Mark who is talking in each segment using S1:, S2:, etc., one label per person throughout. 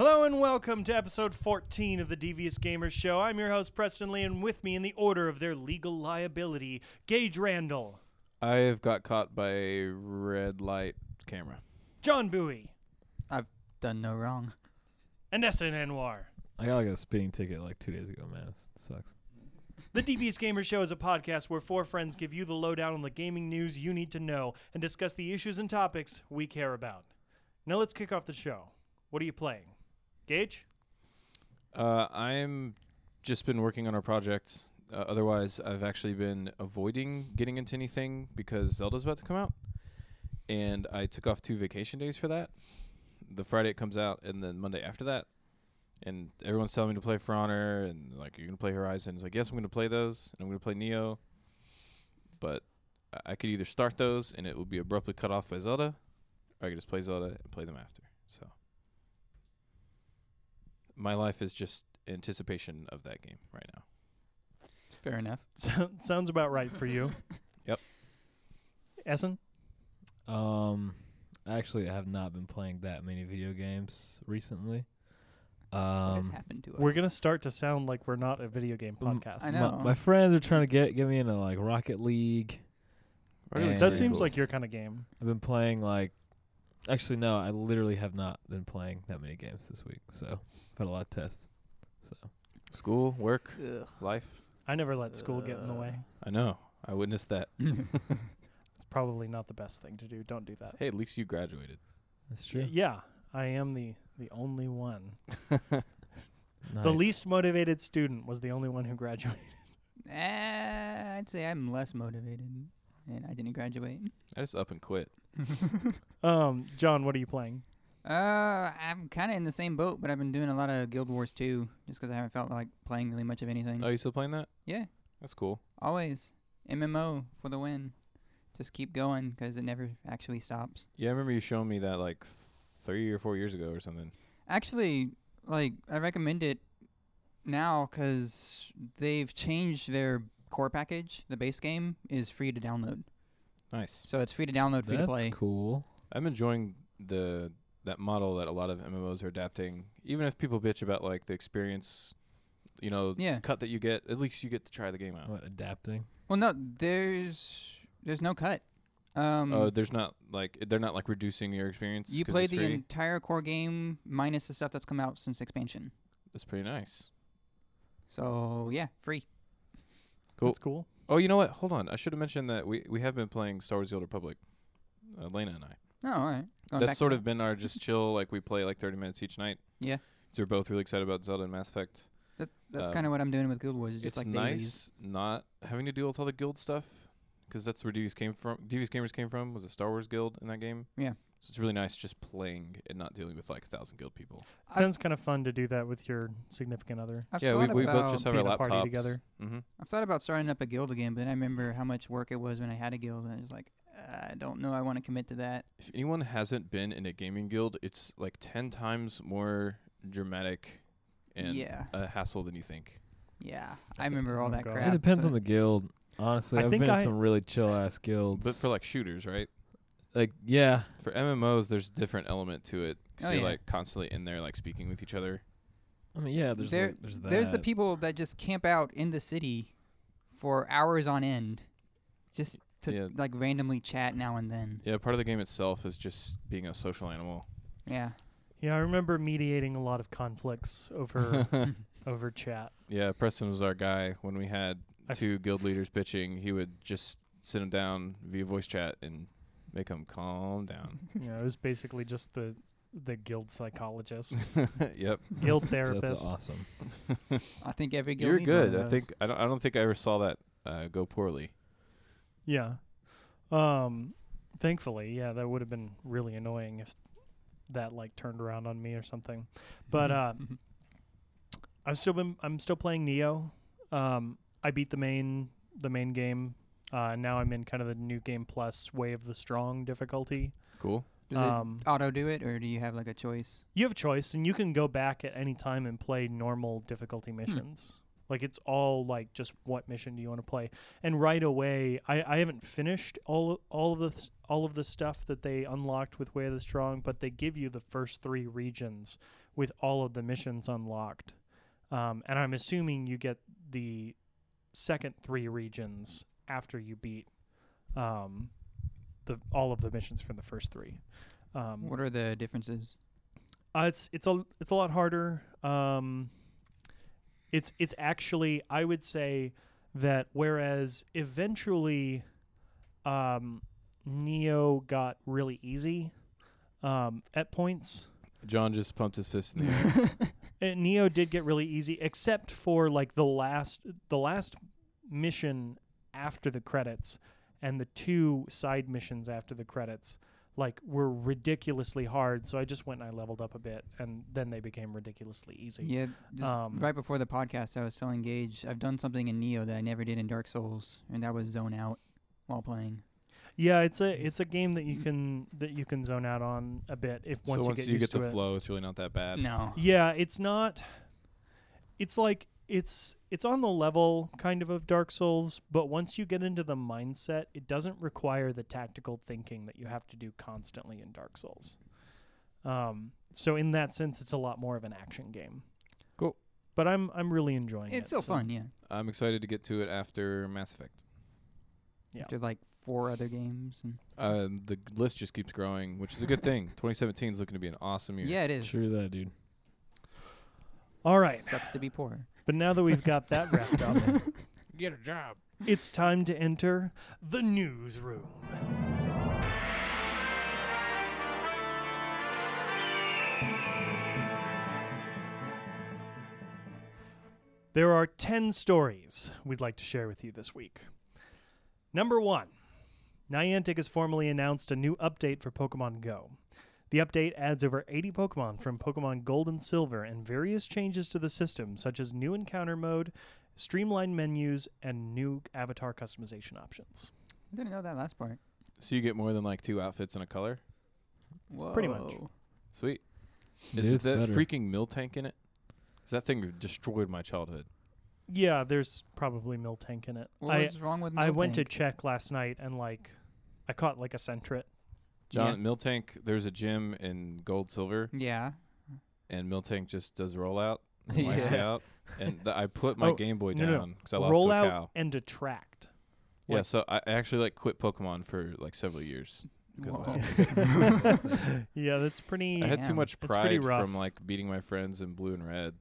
S1: Hello and welcome to episode 14 of the Devious Gamers Show. I'm your host, Preston Lee, and with me in the order of their legal liability, Gage Randall,
S2: I have got caught by a red light camera.
S1: John Bowie,
S3: I've done no wrong.
S1: and Essen Anwar.
S4: I got like a speeding ticket like two days ago, man. It sucks.
S1: The Devious Gamers Show is a podcast where four friends give you the lowdown on the gaming news you need to know and discuss the issues and topics we care about. Now let's kick off the show. What are you playing? Gage?
S2: Uh, I'm just been working on our project. Uh, otherwise, I've actually been avoiding getting into anything because Zelda's about to come out, and I took off two vacation days for that. The Friday it comes out, and then Monday after that. And everyone's telling me to play For Honor, and like you're gonna play Horizon. It's like yes, I'm gonna play those, and I'm gonna play Nioh. But I- I could either start those, and it would be abruptly cut off by Zelda, or I could just play Zelda and play them after. So my life is just anticipation of that game right now.
S3: Fair enough.
S1: So- Sounds about right for you.
S2: Yep.
S1: Essen?
S4: Um, actually, I have not been playing that many video games recently.
S3: what has
S4: Um,
S3: happened to us?
S1: We're going to start to sound like we're not a video game
S4: Um,
S1: podcast.
S3: I
S4: my,
S3: know.
S4: my friends are trying to get get me into like Rocket League.
S2: Rocket
S4: And-
S1: That seems
S2: cool.
S1: like your kind of game.
S4: I've been playing like, actually no, I literally have not been playing that many games this week. So I've had a lot of tests. So
S2: school, work,
S3: Ugh.
S2: life.
S1: I never let school get in the way.
S2: I know. I witnessed that.
S1: It's probably not the best thing to do. Don't do that.
S2: Hey, at least you graduated.
S4: that's true.
S1: Yeah, I am the the only one. The
S4: Nice.
S1: least motivated student was the only one who graduated.
S3: Eh, I'd say I'm less motivated, and I didn't graduate.
S2: I just up and quit.
S1: Um, John, what are you playing?
S3: Uh, I'm kind of in the same boat, but I've been doing a lot of Guild Wars 2 just 'cause I haven't felt like playing really much of anything.
S2: Oh, you still playing that?
S3: yeah,
S2: That's cool.
S3: always MMO for the win. Just keep going 'cause it never actually stops.
S2: Yeah, I remember you showing me that like three or four years ago or something.
S3: Actually, like I recommend it now 'cause they've changed their core package. The base game is free to download,
S2: Nice.
S3: so it's free to download, free
S4: That's
S3: to play.
S4: cool.
S2: I'm enjoying the that model that a lot of MMOs are adapting. Even if people bitch about like the experience, you know,
S3: Yeah.
S2: cut that you get, at least you get to try the game out.
S4: What adapting?
S3: Well, no, there's there's no cut. Um,
S2: Oh, there's not like they're not like reducing your experience.
S3: you
S2: 'cause
S3: play
S2: it's
S3: the
S2: free?
S3: entire core game minus the stuff that's come out since expansion.
S2: That's pretty nice.
S3: So yeah, free.
S2: Cool.
S1: That's cool.
S2: Oh, you know what? Hold on. I should have mentioned that we we have been playing Star Wars: The Old Republic. Uh, Lena and I.
S3: Oh, all right. Going
S2: That's
S3: to
S2: sort
S3: that.
S2: of been our just chill. Like we play like 30 minutes each night.
S3: Yeah.
S2: 'Cause we're both really excited about Zelda and Mass Effect.
S3: That, that's
S2: um,
S3: kind of what I'm doing with Guild Wars. It's
S2: it's
S3: like
S2: nice not having to deal with all the guild stuff because that's where Devious came from. Devious Gamers came from was a Star Wars guild in that game.
S3: Yeah.
S2: So it's really nice just playing and not dealing with like a thousand guild people.
S3: I've-
S1: Sounds kind of fun to do that with your significant other.
S3: I've
S2: yeah, we, we both just have our
S1: being a party
S2: laptops
S1: together.
S2: hmm
S3: I've thought about starting up a guild again, but then I remember how much work it was when I had a guild, and I was like, I don't know, I want to commit to that.
S2: If anyone hasn't been in a gaming guild, it's like ten times more dramatic and
S3: Yeah.
S2: a hassle than you think.
S3: Yeah, I remember all
S1: Oh,
S3: that
S1: God.
S3: crap.
S4: It depends
S3: so-
S4: on the guild. Honestly,
S1: I
S4: I've
S1: think
S4: been in
S1: I-
S4: some really chill ass guilds.
S2: But for like shooters, right?
S4: like yeah,
S2: For MMOs, there's a different element to it. 'cause
S3: Oh,
S2: you're
S3: yeah.
S2: like constantly in there, like speaking with each other.
S4: I mean yeah, there's
S3: There-
S4: like, there's that.
S3: There's the people that just camp out in the city for hours on end, just to
S2: Yeah.
S3: like randomly chat now and then.
S2: Yeah, part of the game itself is just being a social animal.
S3: Yeah.
S1: Yeah, I remember mediating a lot of conflicts over over chat.
S2: Yeah, Preston was our guy when we had
S1: I f-
S2: two guild leaders bitching. He would just sit them down via voice chat and make them calm down.
S1: yeah, it was basically just the the guild psychologist,
S2: yep,
S1: guild therapist.
S4: That's
S1: therapist.
S4: awesome.
S3: I think every guild
S2: you're
S3: needs one
S2: good. I think I don't. I don't think I ever saw that uh, go poorly.
S1: Yeah. Um thankfully, yeah, that would have been really annoying if that like turned around on me or something. But uh I've still been I'm still playing Nioh. Um, I beat the main the main game. Uh, now I'm in kind of the new game plus Way of the Strong difficulty.
S2: Cool.
S3: Does
S1: Um,
S3: it auto do it, or do you have like a choice?
S1: You have a choice, and you can go back at any time and play normal difficulty missions. Like it's all like just what mission do you want to play? And right away, I, I haven't finished all all of the th- all of the stuff that they unlocked with Way of the Strong, but they give you the first three regions with all of the missions unlocked. Um, and I'm assuming you get the second three regions after you beat um, the all of the missions from the first three. Um,
S3: What are the differences?
S1: uh, it's it's a it's a lot harder. Um, it's it's actually I would say that whereas eventually, um, Nioh got really easy, um, at points.
S2: John just pumped his fist in the air.
S1: Uh, Nioh did get really easy, except for like the last the last mission after the credits and the two side missions after the credits like were ridiculously hard. So i just went and i leveled up a bit and then they became ridiculously easy.
S3: Yeah, just
S1: Um,
S3: right before the podcast, I was telling Gage I've done something in Nioh that I never did in Dark Souls, and that was zone out while playing.
S1: Yeah it's a it's a game that you can that you can zone out on a bit if
S2: so
S1: once
S2: once
S1: you get
S2: you
S1: used
S2: get
S1: to
S2: the
S1: it
S2: flow, it's really not that bad.
S3: No.
S1: yeah it's not it's like it's it's on the level kind of of Dark Souls, but once you get into the mindset, it doesn't require the tactical thinking that you have to do constantly in Dark Souls. Um, so in that sense, it's a lot more of an action game.
S2: Cool.
S1: But I'm I'm really enjoying it.
S3: It's still
S1: so-
S3: fun, yeah.
S2: I'm excited to get to it after Mass Effect.
S1: Yeah.
S3: After like four other games, and
S2: Uh, the list just keeps growing, which is a good thing. 2017 is looking to be an awesome year.
S3: yeah, it is.
S4: True that, dude.
S1: All right,
S3: Sucks to be poor.
S1: but now that we've got that wrapped up,
S2: Get a job.
S1: it's time to enter the newsroom. There are 10 stories we'd like to share with you this week. Number one Niantic has formally announced a new update for Pokemon Go. The update adds over 80 Pokemon from Pokemon Gold and Silver and various changes to the system, such as new encounter mode, streamlined menus, and new avatar customization options.
S3: I didn't know that last part.
S2: So you get more than like two outfits and a color.
S3: Whoa.
S1: Pretty much.
S2: Sweet.
S4: Dude,
S2: Is it
S4: it's
S2: that
S4: better.
S2: freaking Miltank in it? 'Cause that thing destroyed my childhood.
S1: Yeah, there's probably Miltank in it.
S3: What
S1: I,
S3: was wrong with
S1: I went to check last night and like I caught like a Sentret.
S2: John,
S3: Yeah.
S2: Miltank. There's a gym in gold, silver,
S3: Yeah.
S2: and Miltank just does rollout, and wipes
S4: Yeah.
S2: out. And th- I put my
S1: Oh,
S2: Game Boy
S1: no, no.
S2: down because I lost
S1: Roll
S2: to a
S1: out
S2: cow.
S1: and attract.
S2: Yeah,
S1: like-
S2: so I I actually like quit Pokemon for like several years. Because of that.
S1: yeah, that's pretty
S2: I had too much pride from like beating my friends in blue and red,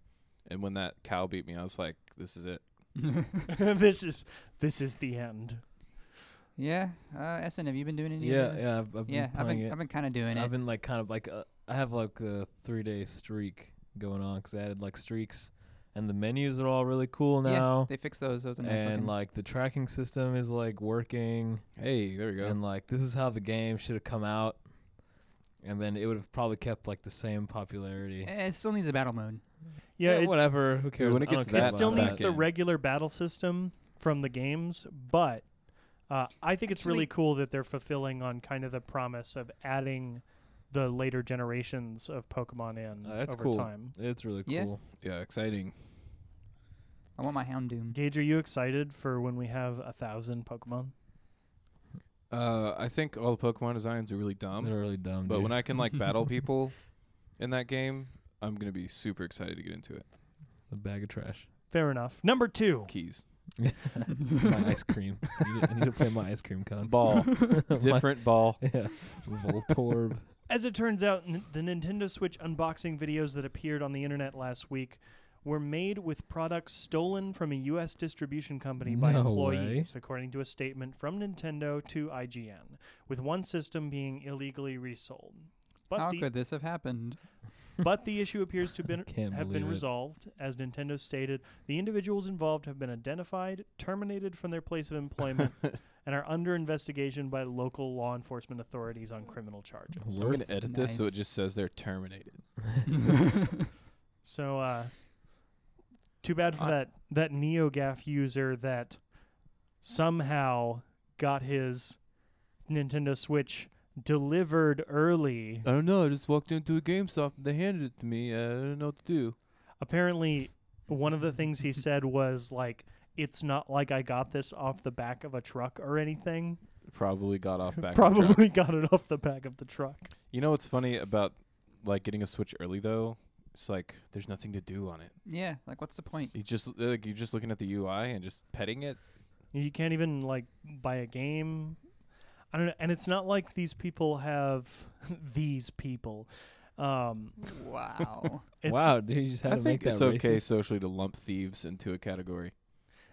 S2: and when that cow beat me, I was like, "This is it."
S1: this is this is the end.
S3: yeah. Uh, Essen, have you been doing any?
S4: Yeah, yeah. I've, I've been
S3: Yeah, I've been
S4: it.
S3: I've been kind of doing it.
S4: I've been like kind of like uh, I have like a three day streak going on because I added like streaks, and the menus are all really cool now.
S3: Yeah,
S4: now.
S3: they fixed those. Those are nice
S4: and
S3: looking.
S4: like the tracking system is like working,
S2: Hey, there we go.
S4: and like this is how the game should have come out, and then it would have probably kept like the same popularity.
S3: Eh, it still needs a battle mode.
S1: Yeah, it's-
S4: whatever. Who cares?
S2: when it gets
S4: care
S1: it still needs
S4: that.
S1: the regular battle system from the games, but uh, I think it's really cool that they're fulfilling on kind of the promise of adding the later generations of Pokemon in
S4: Uh, that's
S1: over
S4: cool.
S1: time.
S4: It's really
S3: Yeah.
S4: cool.
S2: yeah, exciting.
S3: I want my Houndoom.
S1: Gage, are you excited for when we have a thousand Pokemon?
S2: Uh, I think all the Pokemon designs are really dumb,
S4: They're really dumb.
S2: but
S4: dude.
S2: when I can like battle people in that game, I'm gonna be super excited to get into it.
S4: a bag of trash.
S1: Fair enough. Number two.
S2: Keys,
S4: my ice cream. I need, to, I need to play my ice cream con.
S2: ball,
S4: My-
S2: different ball.
S4: yeah, Voltorb.
S1: As it turns out, n- the Nintendo Switch unboxing videos that appeared on the internet last week were made with products stolen from a U.S. distribution company by
S4: No
S1: employees, according to a statement from Nintendo to IGN, with one system being illegally resold. But
S3: How
S1: the,
S3: could this have happened?
S1: But the issue appears to been, have been
S4: it.
S1: resolved. As Nintendo stated, the individuals involved have been identified, terminated from their place of employment, and are under investigation by local law enforcement authorities on criminal charges.
S2: We're gonna
S4: Worth-
S2: edit this so it just says they're terminated.
S1: So, uh, Too bad for
S2: I-
S1: that that NeoGaf user that somehow got his Nintendo Switch delivered early.
S2: I don't know. I just walked into a GameStop and they handed it to me. I don't know what to do.
S1: Apparently, one of the things he said was like, "It's not like I got this off the back of a truck or anything."
S2: Probably got off back. of the truck.
S1: Probably got it off the back of the truck.
S2: You know what's funny about like getting a Switch early though? It's like there's nothing to do on it.
S3: Yeah, like what's the point?
S2: You just like you're just looking at the UI and just petting it.
S1: You can't even like buy a game. I don't know, and it's not like these people have these people. Um,
S3: Wow.
S1: it's,
S4: wow, dude, you just had
S2: I
S4: to
S2: think
S4: make that
S2: it's okay socially to lump thieves into a category.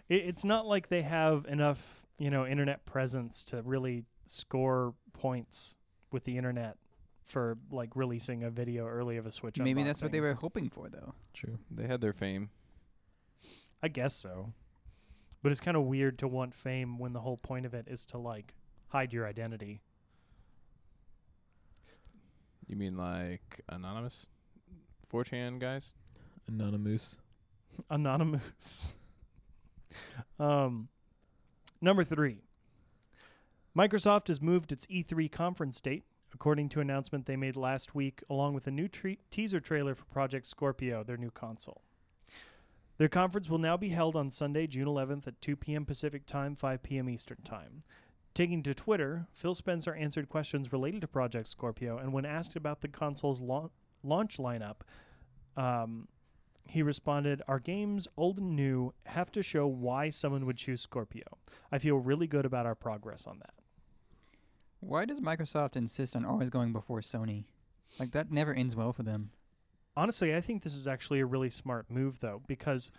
S1: it, it's not like they have enough, you know, internet presence to really score points with the internet for like releasing a video early of a Switch.
S3: Maybe that's what they were hoping for, though.
S4: True.
S2: They had their fame.
S1: I guess so, but it's kind of weird to want fame when the whole point of it is to like hide your identity.
S2: You mean like anonymous, 4chan guys?
S4: Anonymous.
S1: Anonymous. um, number three. Microsoft has moved its E3 conference date, according to announcement they made last week, along with a new tre- teaser trailer for Project Scorpio, their new console. Their conference will now be held on Sunday, June 11th at 2 p.m. Pacific Time, 5 p.m. Eastern Time. Taking to Twitter, Phil Spencer answered questions related to Project Scorpio, and when asked about the console's lau- launch lineup, um, he responded, Our games, old and new, have to show why someone would choose Scorpio. I feel really good about our progress on that.
S3: Why does Microsoft insist on always going before Sony? Like that never ends well for them.
S1: Honestly, I think this is actually a really smart move, though, because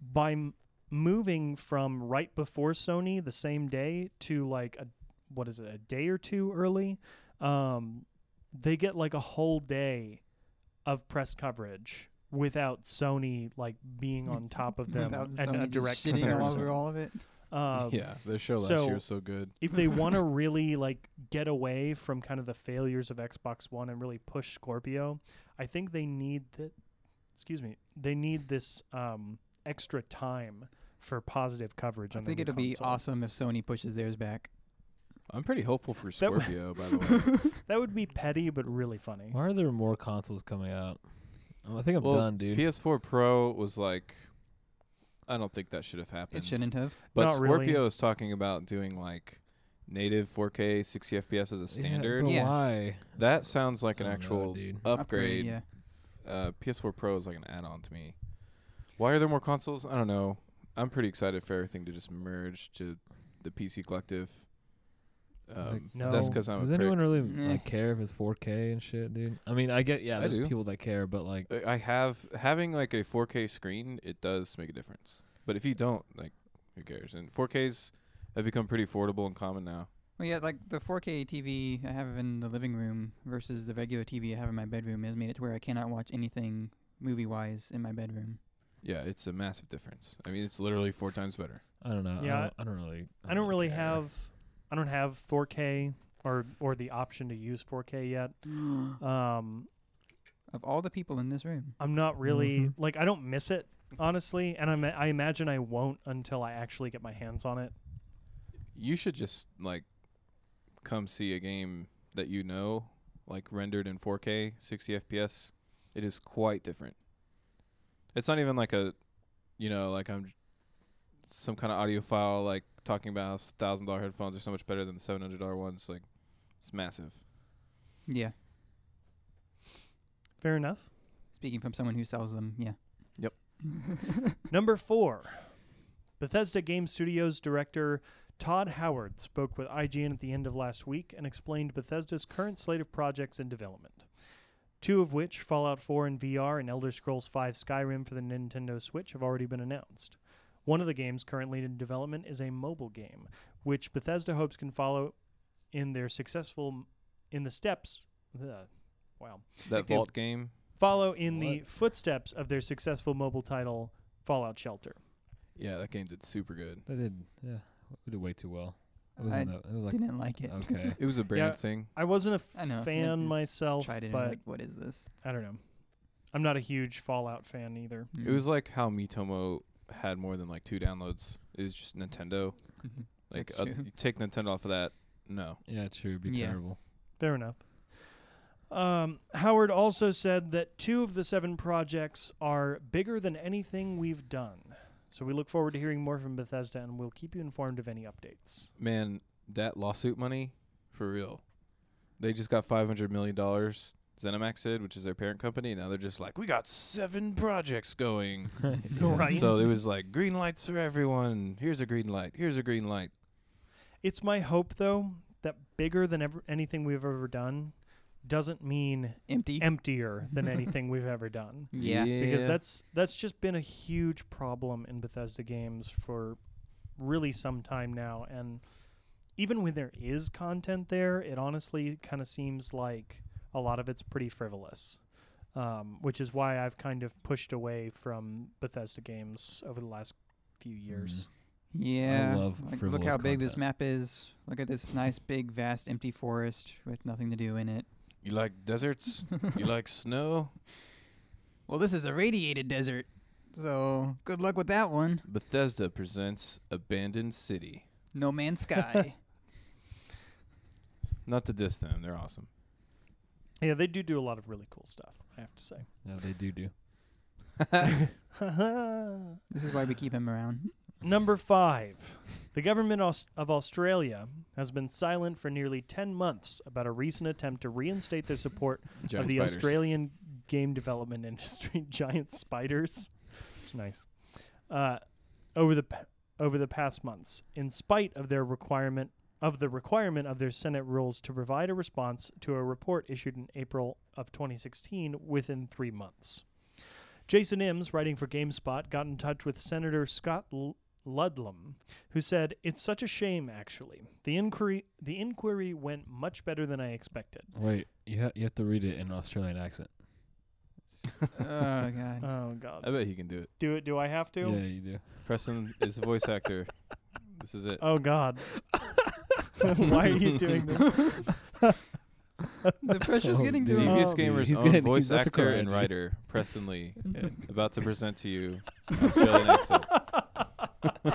S1: by m- moving from right before Sony the same day to like a what is it, a day or two early, um, they get like a whole day of press coverage without Sony like being on top of them
S3: Without
S1: and
S3: Sony
S1: a
S3: just
S1: direct
S3: shitting all
S1: comparison.
S3: over all of it.
S1: Um,
S2: yeah, their show last
S1: so-
S2: year was so good.
S1: if they want to really like get away from kind of the failures of Xbox One and really push Scorpio, I think they need that. Excuse me, they need this um, extra time for positive coverage.
S3: I
S1: on
S3: think
S1: the
S3: it'll be awesome if Sony pushes theirs back.
S2: I'm pretty hopeful for
S1: That w-
S2: Scorpio, by the way.
S1: That would be petty, but really funny.
S4: Why are there more consoles coming out? Oh, I think I'm
S2: well,
S4: done, dude.
S2: PS4 Pro was like, I don't think that should have happened.
S3: It shouldn't have.
S2: But
S1: Not really.
S2: Scorpio is talking about doing like native 4K 60 FPS as a standard.
S4: Yeah, but
S3: Yeah.
S4: why?
S2: That sounds like an
S4: I don't know,
S2: actual upgrade.
S3: yeah.
S2: Uh, PS4 Pro is like an add-on to me. Why are there more consoles? I don't know. I'm pretty excited for everything to just merge to the PC collective. Um,
S4: Like,
S1: No.
S2: That's because I'm
S4: Does
S2: a prick.
S4: anyone really
S3: Eh.
S4: like care if it's 4K and shit, dude? I mean, I get yeah, there's people that care, but like,
S2: I- I have having like a 4K screen. It does make a difference. But if you don't, like, who cares? And 4Ks have become pretty affordable and common now.
S3: Well, yeah, like the 4K TV I have in the living room versus the regular TV I have in my bedroom has made it to where I cannot watch anything movie-wise in my bedroom.
S2: Yeah, it's a massive difference. I mean, it's literally four times better.
S4: I don't know.
S1: Yeah,
S4: I don't, I don't really.
S1: I don't really
S4: care.
S1: have, I don't have 4K or or the option to use 4K yet. Um,
S3: of all the people in this room,
S1: I'm not really
S4: Mhm.
S1: like I don't miss it honestly, and I'm, I imagine I won't until I actually get my hands on it.
S2: You should just like come see a game that you know, like rendered in 4K, 60 FPS. It is quite different. It's not even like a, you know, like I'm some kind of audiophile like talking about how thousand dollar headphones are so much better than the seven hundred dollar ones. Like, it's massive.
S3: yeah.
S1: Fair enough.
S3: Speaking from someone who sells them, yeah.
S2: Yep.
S1: Number four, Bethesda Game Studios director Todd Howard spoke with IGN at the end of last week and explained Bethesda's current slate of projects in development. Two of which, Fallout 4 in VR and Elder Scrolls V Skyrim for the Nintendo Switch, have already been announced. One of the games currently in development is a mobile game, which Bethesda hopes can follow in their successful in the steps. ugh, wow,
S2: That Vault game.
S1: follow in the footsteps of their successful mobile title, Fallout Shelter.
S2: Yeah, that game did super good.
S4: They did. Yeah, we did way too well. It was,
S3: I
S4: in the, it was like
S3: Didn't like it.
S4: okay.
S2: It was a brand
S1: Yeah.
S2: thing.
S1: I wasn't a f-
S3: I know.
S1: Fan
S3: just
S1: myself,
S3: Tried it and
S1: but
S3: like, what is this?
S1: I don't know. I'm not a huge Fallout fan either.
S2: It was like how Miitomo had more than like two downloads. It was just Nintendo. Like
S3: That's
S2: uh,
S3: true.
S2: you take Nintendo off of that. No.
S4: Yeah, true. It'd be
S3: Yeah.
S4: terrible.
S1: Fair enough. Um, Howard also said that two of the seven projects are bigger than anything we've done. So we look forward to hearing more from Bethesda, and we'll keep you informed of any updates.
S2: Man, that lawsuit money, for real. They just got five hundred million dollars. ZeniMax did, which is their parent company. Now they're just like, we got seven projects going.
S1: Right.
S2: So it was like green lights for everyone. Here's a green light. Here's a green light.
S1: It's my hope, though, that bigger than ever anything we've ever done doesn't mean
S3: Empty.
S1: emptier than anything we've ever done.
S3: yeah.
S1: Because that's that's just been a huge problem in Bethesda games for really some time now, and even when there is content there, it honestly kind of seems like a lot of it's pretty frivolous. Um, which is why I've kind of pushed away from Bethesda games over the last few years.
S3: Yeah.
S4: love
S3: like, look
S4: frivolous
S3: how big this map is. Look at this nice, big, vast, empty forest with nothing to do in it.
S2: You like deserts? you like snow?
S3: Well, this is a radiated desert. So good luck with that one.
S2: Bethesda presents Abandoned City.
S3: No Man's Sky.
S2: Not to diss them, they're awesome.
S1: Yeah, they do do a lot of really cool stuff. I have to say.
S4: Yeah, they do do.
S3: this is why we keep him around.
S1: Number five. The government of Australia has been silent for nearly 10 months about a recent attempt to reinstate their support
S2: Giant
S1: of the
S2: spiders.
S1: Australian game development industry, giant spiders. Nice. Uh, over the over the past months, in spite of their requirement of the requirement of their Senate rules to provide a response to a report issued in April of 2016 within three months. Jason Imms, writing for GameSpot, got in touch with Senator Scott L- Ludlam, who said, "It's such a shame, actually. The inquiry the inquiry went much better than I expected."
S4: Wait, you ha- you have to read it in an Australian accent.
S3: oh god.
S1: Oh God.
S2: I bet he can do it.
S1: Do it. Do I have to?
S4: Yeah, you do.
S2: Preston is a voice actor. This is it.
S1: Oh God. Why are you doing this?
S3: the pressure's
S4: Oh,
S3: getting to
S4: dude.
S3: him.
S2: Devious
S1: Oh,
S2: Gamer's
S4: he's
S2: own
S4: getting-
S2: voice
S4: he's about to
S2: actor
S4: cry,
S2: and
S4: dude.
S2: writer, Preston Lee, about to present to you Australian accent.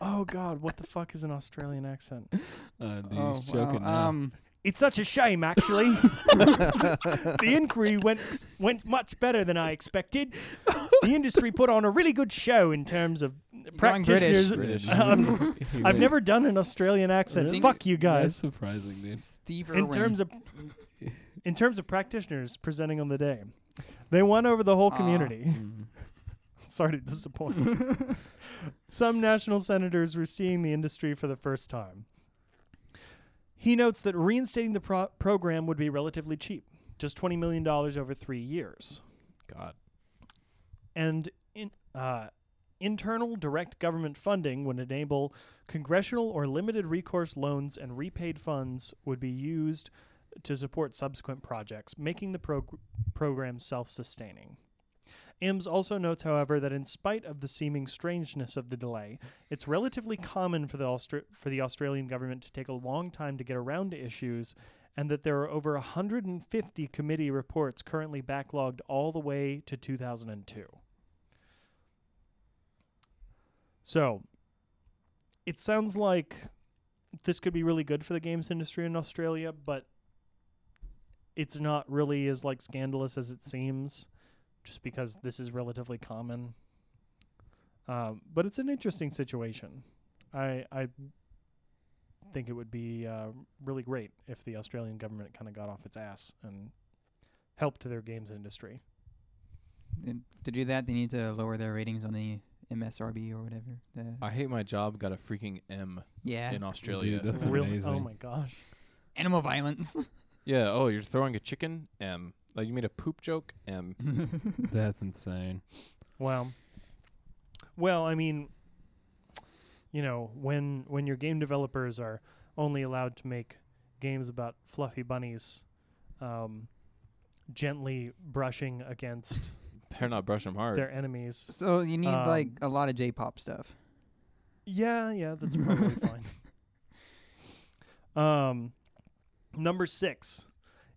S1: Oh God. What the fuck is an Australian accent?
S4: Uh, dude,
S3: Oh,
S4: he's
S3: wow.
S4: joking now.
S3: Um,
S1: It's such a shame, actually. the inquiry went went much better than I expected. The industry put on a really good show in terms of
S3: going British.
S1: practitioners.
S2: British.
S1: Um,
S4: He
S1: I've
S4: went-
S1: never done an Australian accent.
S4: Really?
S1: Fuck you
S4: That's
S1: guys.
S4: surprising, dude.
S3: Steve
S1: In terms of in terms of practitioners presenting on the day, they won over the whole
S3: Ah.
S1: community.
S4: Mm.
S1: Sorry to disappoint. Some national senators were seeing the industry for the first time. He notes that reinstating the pro- program would be relatively cheap, just $20 million over three years.
S2: God.
S1: And in, uh, internal direct government funding would enable concessional or limited recourse loans and repaid funds would be used to support subsequent projects, making the prog- program self sustaining. Imms also notes, however, that in spite of the seeming strangeness of the delay, it's relatively common for the, Austra- for the Australian government to take a long time to get around to issues, and that there are over 150 committee reports currently backlogged all the way to 2002. So, it sounds like this could be really good for the games industry in Australia, but it's not really as like scandalous as it seems, just because this is relatively common. Um, but it's an interesting situation. I I think it would be uh, really great if the Australian government kind of got off its ass and helped their games industry.
S3: And to do that, they need to lower their ratings on the MSRB or whatever. The,
S2: I hate my job got a freaking M
S3: yeah.
S2: in Australia.
S4: Dude, that's
S1: really?
S4: amazing.
S1: Oh my gosh.
S3: Animal violence.
S2: yeah, oh, you're throwing a chicken? M. Like you made a poop joke? M.
S4: That's insane.
S1: Well, well, I mean, you know, when when your game developers are only allowed to make games about fluffy bunnies, um, gently brushing against
S2: They're not brushing them hard.
S1: their enemies.
S3: so you need like
S1: Um,
S3: a lot of J-pop stuff.
S1: Yeah, yeah, that's probably fine. Um, number six.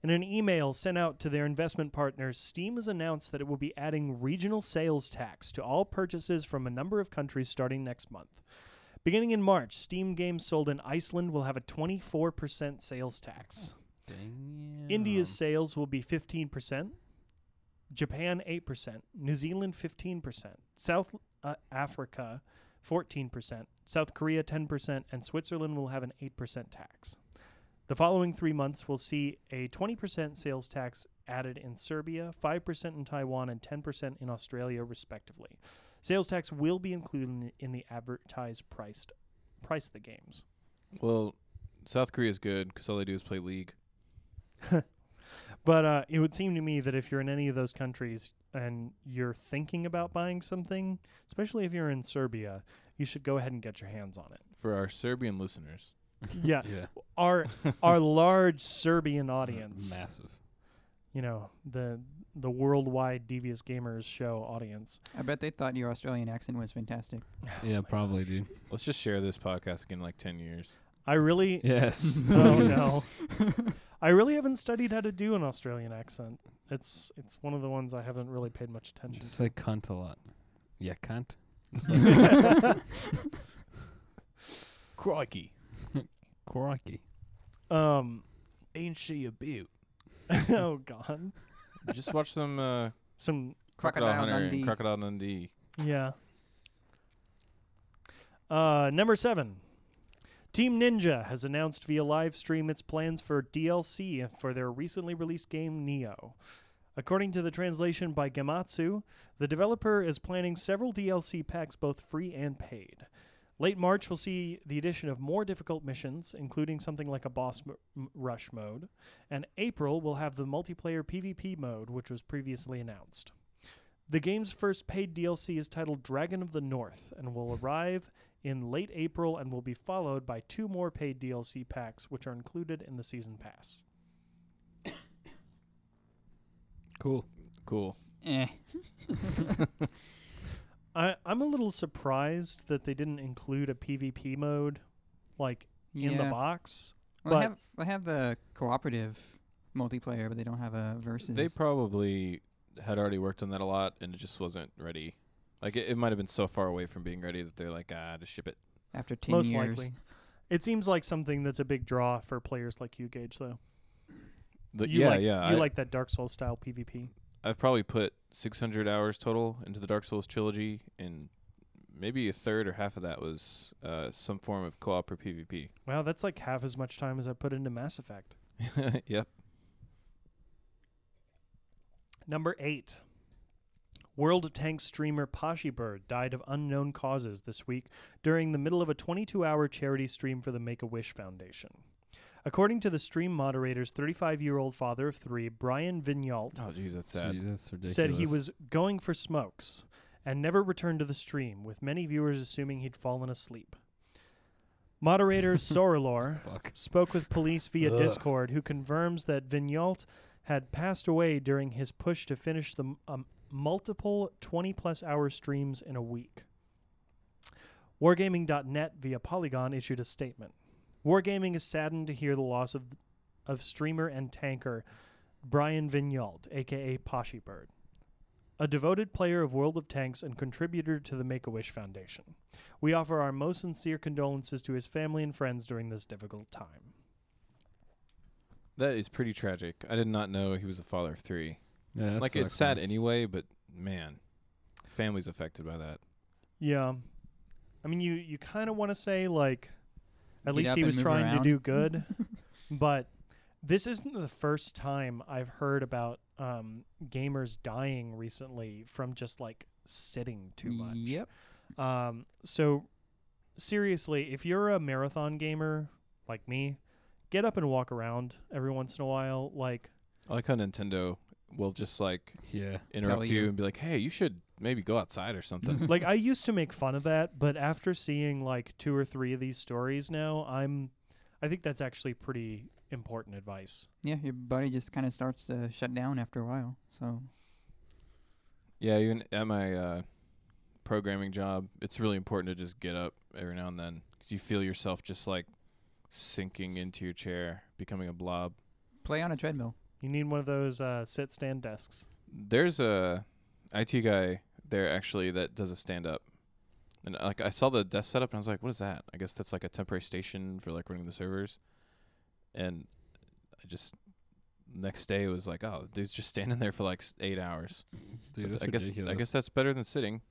S1: In an email sent out to their investment partners, Steam has announced that it will be adding regional sales tax to all purchases from a number of countries starting next month. Beginning in March, Steam games sold in Iceland will have a 24% sales tax. India's sales will be 15%, Japan 8%, New Zealand 15%, South uh, Africa 14%, South Korea 10%, and Switzerland will have an 8% tax. The following three months will see a 20% sales tax added in Serbia, 5% in Taiwan, and 10% in Australia, respectively. Sales tax will be included in the, in the advertised priced price of the games.
S2: Well, South Korea's good because all they do is play League.
S1: But uh, it would seem to me that if you're in any of those countries and you're thinking about buying something, especially if you're in Serbia, you should go ahead and get your hands on it.
S2: For our Serbian listeners,
S1: Yeah,
S4: yeah.
S1: our our large Serbian audience,
S4: Massive.
S1: you know, the the worldwide Devious Gamers show audience.
S3: I bet they thought your Australian accent was fantastic.
S4: Oh yeah, probably, dude.
S2: let's just share this podcast again in like 10 years.
S1: I really,
S4: Yes.
S1: oh no, I really haven't studied how to do an Australian accent. It's it's one of the ones I haven't really paid much attention
S4: Just
S1: to.
S4: say cunt a lot. Yeah, cunt.
S2: Crikey.
S4: Crikey.
S1: Um,
S2: Ain't she a beaut?
S1: oh god,
S2: just watch some uh,
S1: some
S3: Crocodile
S2: Hunter
S3: Dundee.
S2: and Crocodile Dundee.
S1: Yeah. Uh, number seven. Team Ninja has announced via live stream its plans for DLC for their recently released game Nioh. According to the translation by Gematsu, the developer is planning several DLC packs, both free and paid. Late March we'll see the addition of more difficult missions, including something like a boss m- m- rush mode, and April will have the multiplayer PvP mode, which was previously announced. The game's first paid DLC is titled Dragon of the North and will arrive in late April and will be followed by two more paid DLC packs, which are included in the season pass.
S4: Cool.
S2: Cool.
S3: Eh.
S1: I, I'm a little surprised that they didn't include a PvP mode, like in the
S3: Yeah.
S1: box.
S3: Well,
S1: but-
S3: they have they have the cooperative multiplayer, but they don't have a versus.
S2: They probably had already worked on that a lot and it just wasn't ready. Like it, it might have been so far away from being ready that they're like, ah, just ship it.
S3: after ten
S1: Most
S3: years.
S1: likely. It seems like something that's a big draw for players like you, Gage. Though
S2: The,
S1: you
S2: yeah,
S1: like,
S2: yeah.
S1: you
S2: I,
S1: like that Dark Souls style PvP.
S2: I've probably put 600 hours total into the Dark Souls trilogy, and maybe a third or half of that was uh, some form of co-op or PvP.
S1: Wow, that's like half as much time as I put into Mass Effect.
S2: yep.
S1: Number eight. World of Tanks streamer Poshy Bird died of unknown causes this week during the middle of a 22 hour charity stream for the Make a Wish Foundation. According to the stream moderator's 35 year old father of three, Brian Vigneault,
S2: Oh, jeez, that's sad.
S4: Gee, that's ridiculous.
S1: said he was going for smokes and never returned to the stream, with many viewers assuming he'd fallen asleep. Moderator Sorolor
S4: Fuck.
S1: spoke with police via Discord, who confirms that Vigneault had passed away during his push to finish the m- um, multiple 20 plus hour streams in a week. Wargaming.net via Polygon issued a statement. Wargaming is saddened to hear the loss of of streamer and tanker Brian Vigneault, aka Poshy Bird, a devoted player of World of Tanks and contributor to the Make a Wish Foundation. We offer our most sincere condolences to his family and friends during this difficult time.
S2: That is pretty tragic. I did not know he was a father of three.
S4: Yeah, that
S2: like it's
S4: sucks,
S2: sad
S4: man.
S2: anyway, but man, family's affected by that.
S1: Yeah. I mean you you kind of want to say like at least he was
S3: move
S1: trying to do good, but this isn't the first time I've heard about um, gamers dying recently from just like sitting too much.
S3: Yep.
S1: Um, so seriously, if you're a marathon gamer like me, get up and walk around every once in a while. Like,
S2: I like how Nintendo will just like
S4: Yeah.
S2: interrupt you
S3: you.
S2: and be like, "Hey, you should maybe go outside or something."
S1: like I used to make fun of that, but after seeing like two or three of these stories now, I'm, I think that's actually pretty important advice.
S3: Yeah, your body just kind of starts to shut down after a while. So
S2: yeah, even at my uh, programming job, it's really important to just get up every now and then because you feel yourself just like sinking into your chair, becoming a blob.
S3: play on a treadmill.
S1: You need one of those uh, sit stand desks.
S2: There's a IT guy there actually that does a stand up. And uh, like I saw the desk setup and I was like, what is that? I guess that's like a temporary station for like running the servers. And I just next day it was like, oh, dude's just standing there for like s- eight hours.
S4: Dude, that's
S2: I guess
S4: ridiculous.
S2: I guess that's better than sitting.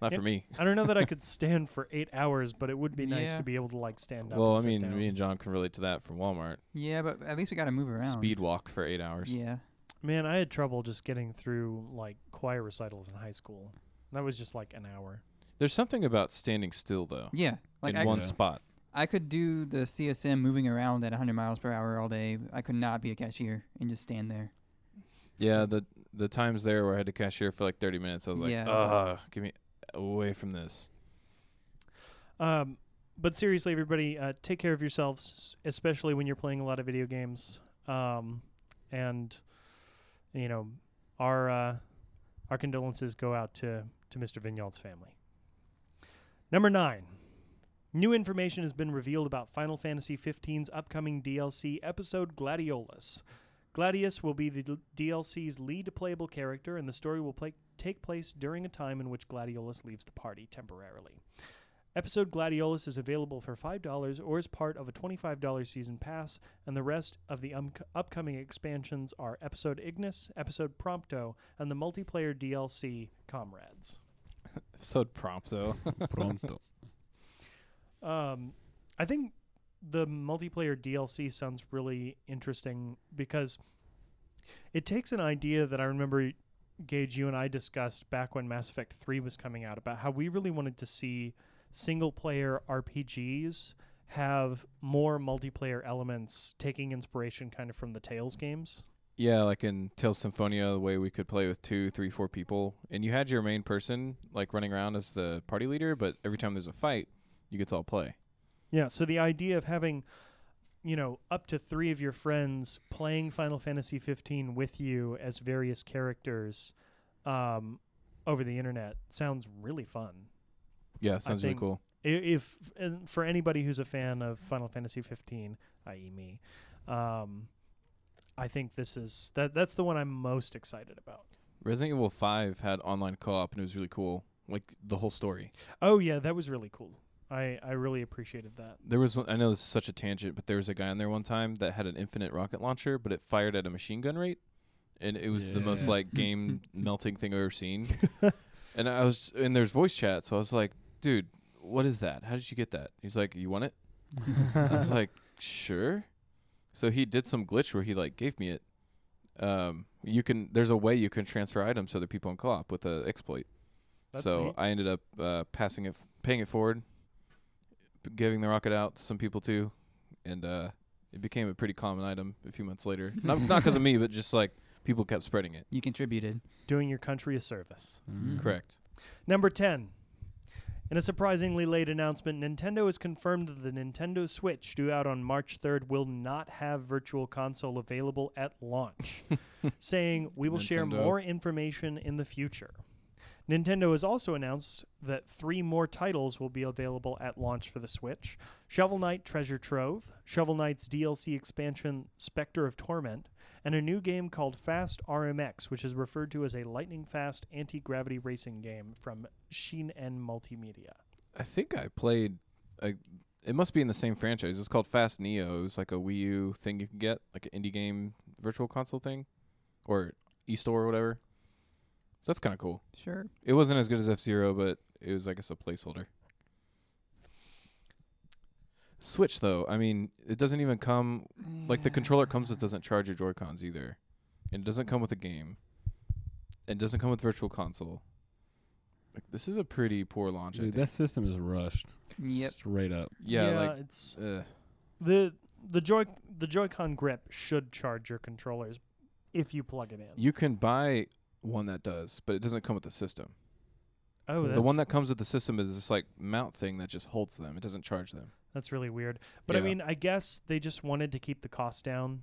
S2: Not
S1: Yeah,
S2: for me.
S1: I don't know that I could stand for eight hours, but it would be nice
S3: Yeah.
S1: to be able to like stand up.
S2: Well,
S1: and
S2: I
S1: sit
S2: mean,
S1: down.
S2: me and John can relate to that from Walmart.
S3: Yeah, but at least we got to move around.
S2: Speed walk for eight hours.
S3: Yeah.
S1: Man, I had trouble just getting through like choir recitals in high school. That was just like an hour.
S2: There's something about standing still though,
S3: Yeah. Like
S2: in
S3: I,
S2: one
S4: Yeah.
S2: spot.
S3: I could do the CSM moving around at 100 miles per hour all day. I could not be a cashier and just stand there.
S2: Yeah, the the times there where I had to cashier for like 30 minutes, I was like,
S3: Yeah.
S2: ugh, give me away from this.
S1: Um, but seriously, everybody, uh, take care of yourselves, especially when you're playing a lot of video games. Um, and you know, our uh, our condolences go out to to Mr. Vigneault's family. Number nine. New information has been revealed about Final Fantasy XV's upcoming DLC episode Gladiolus. Gladius will be the d- DLC's lead playable character, and the story will play- take place during a time in which Gladiolus leaves the party temporarily. Episode Gladiolus is available for $5 or as part of a $25 season pass, and the rest of the um- upcoming expansions are Episode Ignis, Episode Prompto, and the multiplayer DLC Comrades.
S2: Episode Prompto. though.
S4: Pronto.
S1: Um, I think the multiplayer DLC sounds really interesting because it takes an idea that I remember, Gage, you and I discussed back when Mass Effect 3 was coming out about how we really wanted to see single player RPGs have more multiplayer elements, taking inspiration kind of from the Tales games.
S2: yeah, like in Tales Symphonia, the way we could play with two, three, four people, and you had your main person like running around as the party leader, but every time there's a fight, you get to all play.
S1: Yeah, so the idea of having, you know, up to three of your friends playing Final Fantasy 15 with you as various characters um, over the internet sounds really fun.
S2: Yeah, sounds really cool.
S1: I- If for anybody who's a fan of Final Fantasy 15, i.e., me, um, I think this is that that's the one I'm most excited about.
S2: Resident Evil 5 had online co-op and it was really cool. Like the whole story.
S1: Oh yeah, that was really cool. I I really appreciated that.
S2: There was one, I know this is such a tangent, but there was a guy on there one time that had an infinite rocket launcher, but it fired at a machine gun rate, and it was the most like game melting thing I've ever seen. and I was and there's voice chat, so I was like, dude, what is that? How did you get that? He's like, you want it? I was like, sure. So he did some glitch where he like gave me it. Um, you can there's a way you can transfer items to other people in co-op with a exploit.
S1: That's
S2: so
S1: neat.
S2: I ended up uh, passing it, f- paying it forward, p- giving the rocket out to some people too, and uh, it became a pretty common item a few months later. not not because of me, but just like people kept spreading it.
S3: You contributed.
S1: Doing your country a service.
S4: Mm.
S2: Correct.
S1: Number 10. In a surprisingly late announcement, Nintendo has confirmed that the Nintendo Switch, due out on March 3rd, will not have Virtual Console available at launch, saying, We will share
S2: Nintendo.
S1: more information in the future. Nintendo has also announced that three more titles will be available at launch for the Switch Shovel Knight Treasure Trove, Shovel Knight's DLC expansion Spectre of Torment, and a new game called Fast RMX, which is referred to as a lightning fast anti gravity racing game from Shin'en Multimedia.
S2: I think I played. A, it must be in the same franchise. It's called Fast Neo. It was like a Wii U thing you can get, like an indie game virtual console thing, or eStore or whatever. So that's kind of cool.
S3: Sure.
S2: It wasn't as good as F Zero, but it was, I guess, a placeholder. Switch though, I mean, it doesn't even come like the controller comes with doesn't charge your Joy Cons either, and it doesn't come with a game. It doesn't come with Virtual Console. Like this is a pretty poor launch. I
S4: Dude,
S2: think.
S4: that system is rushed.
S3: Yep.
S4: Straight up.
S2: yeah, like
S1: it's
S2: uh,
S1: the the Joy the Joy-Con grip should charge your controllers if you plug it in.
S2: you can buy one that does, but it doesn't come with the system.
S1: oh,
S2: the
S1: that's,
S2: one that comes with the system is this like mount thing that just holds them. It doesn't charge them.
S1: That's really weird. But I
S2: Yeah.
S1: mean, I guess they just wanted to keep the cost down.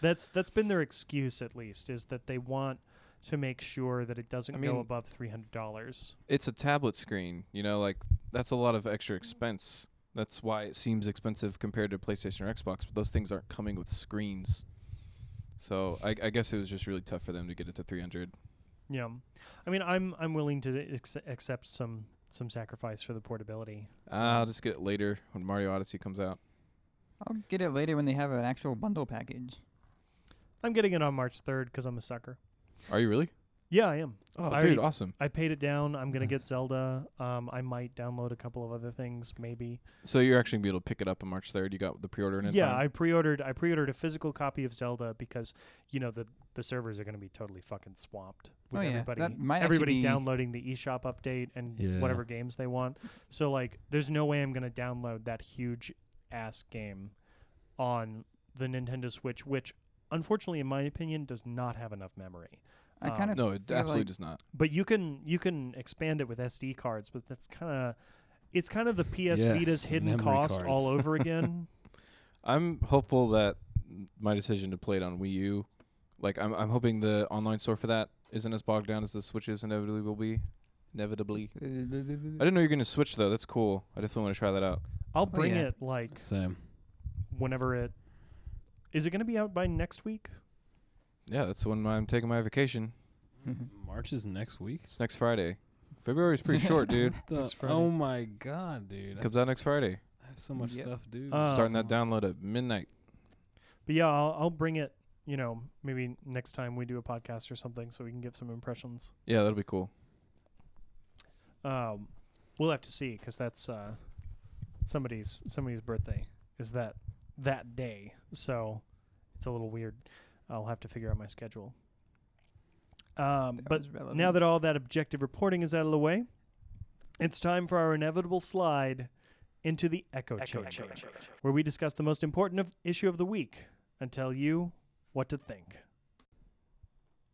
S1: That's that's been their excuse at least is that they want to make sure that it doesn't
S2: I
S1: go above three hundred dollars.
S2: it's a tablet screen, you know, like that's a lot of extra expense. That's why it seems expensive compared to PlayStation or Xbox, but those things aren't coming with screens. So I, I guess it was just really tough for them to get it to 300.
S1: Yeah, I mean, I'm I'm willing to ex- accept some some sacrifice for the portability.
S2: Uh, I'll just get it later when Mario Odyssey comes out.
S3: I'll get it later when they have an actual bundle package.
S1: I'm getting it on March 3rd because I'm a sucker.
S2: Are you really?
S1: Yeah, I am.
S2: Oh,
S1: I
S2: dude,
S1: already-
S2: awesome.
S1: I paid it down. I'm gonna get Zelda. Um, I might download a couple of other things, maybe.
S2: So you're actually gonna be able to pick it up on March 3rd. You got the pre-order in
S1: yeah,
S2: time?
S1: I pre-ordered. I pre-ordered a physical copy of Zelda because you know the the servers are gonna be totally fucking swamped with
S3: Oh, yeah.
S1: everybody.
S3: That might
S1: everybody downloading the eShop update and
S4: Yeah.
S1: whatever games they want. So like, there's no way I'm gonna download that huge ass game on the Nintendo Switch, which unfortunately, in my opinion, does not have enough memory.
S3: I
S1: Um,
S3: kind of
S2: no, it absolutely
S3: like-
S2: does not.
S1: But you can you can expand it with SD cards, but that's kind of it's kind of the PS
S4: Yes,
S1: Vita's hidden
S4: memory
S1: cost all over again.
S2: I'm hopeful that my decision to play it on Wii U, like I'm, I'm hoping the online store for that isn't as bogged down as the Switches inevitably will be. Inevitably. I didn't know you were gonna switch though. That's cool. I definitely want to try that out.
S1: I'll bring
S3: yeah.
S1: it like
S4: Same.
S1: whenever it is it going to be out by next week?
S2: Yeah, that's when I'm taking my vacation.
S4: March is next week.
S2: It's next Friday. February's pretty short, dude.
S4: The-
S1: Friday.
S4: oh my god, dude!
S2: Comes
S4: I
S2: out next Friday.
S4: I have so much
S3: Yep.
S4: stuff, dude.
S1: Uh,
S2: Starting that download at midnight.
S1: But yeah, I'll, I'll bring it. You know, maybe next time we do a podcast or something, so we can get some impressions.
S2: Yeah, that'll be cool.
S1: Um, we'll have to see because that's uh, somebody's somebody's birthday is that that day, so it's a little weird. I'll have to figure out my schedule. Um,
S3: That
S1: but now that all that objective reporting is out of the way, it's time for our inevitable slide into the echo, chamber, where we discuss the most important of issue of the week and tell you what to think.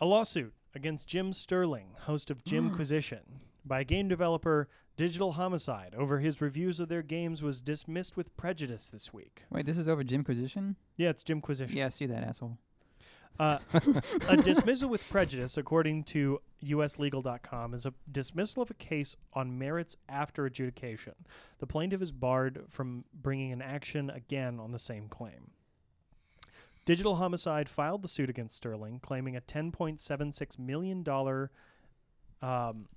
S1: A lawsuit against Jim Sterling, host of Jimquisition, by game developer Digital Homicide over his reviews of their games was dismissed with prejudice this week.
S3: Wait, this is over Jimquisition?
S1: Yeah, it's Jimquisition.
S3: Yeah, I see that asshole.
S1: Uh, a dismissal with prejudice, according to USLegal.com, is a dismissal of a case on merits after adjudication. The plaintiff is barred from bringing an action again on the same claim. Digital Homicide filed the suit against Sterling, claiming a $10.76 million um,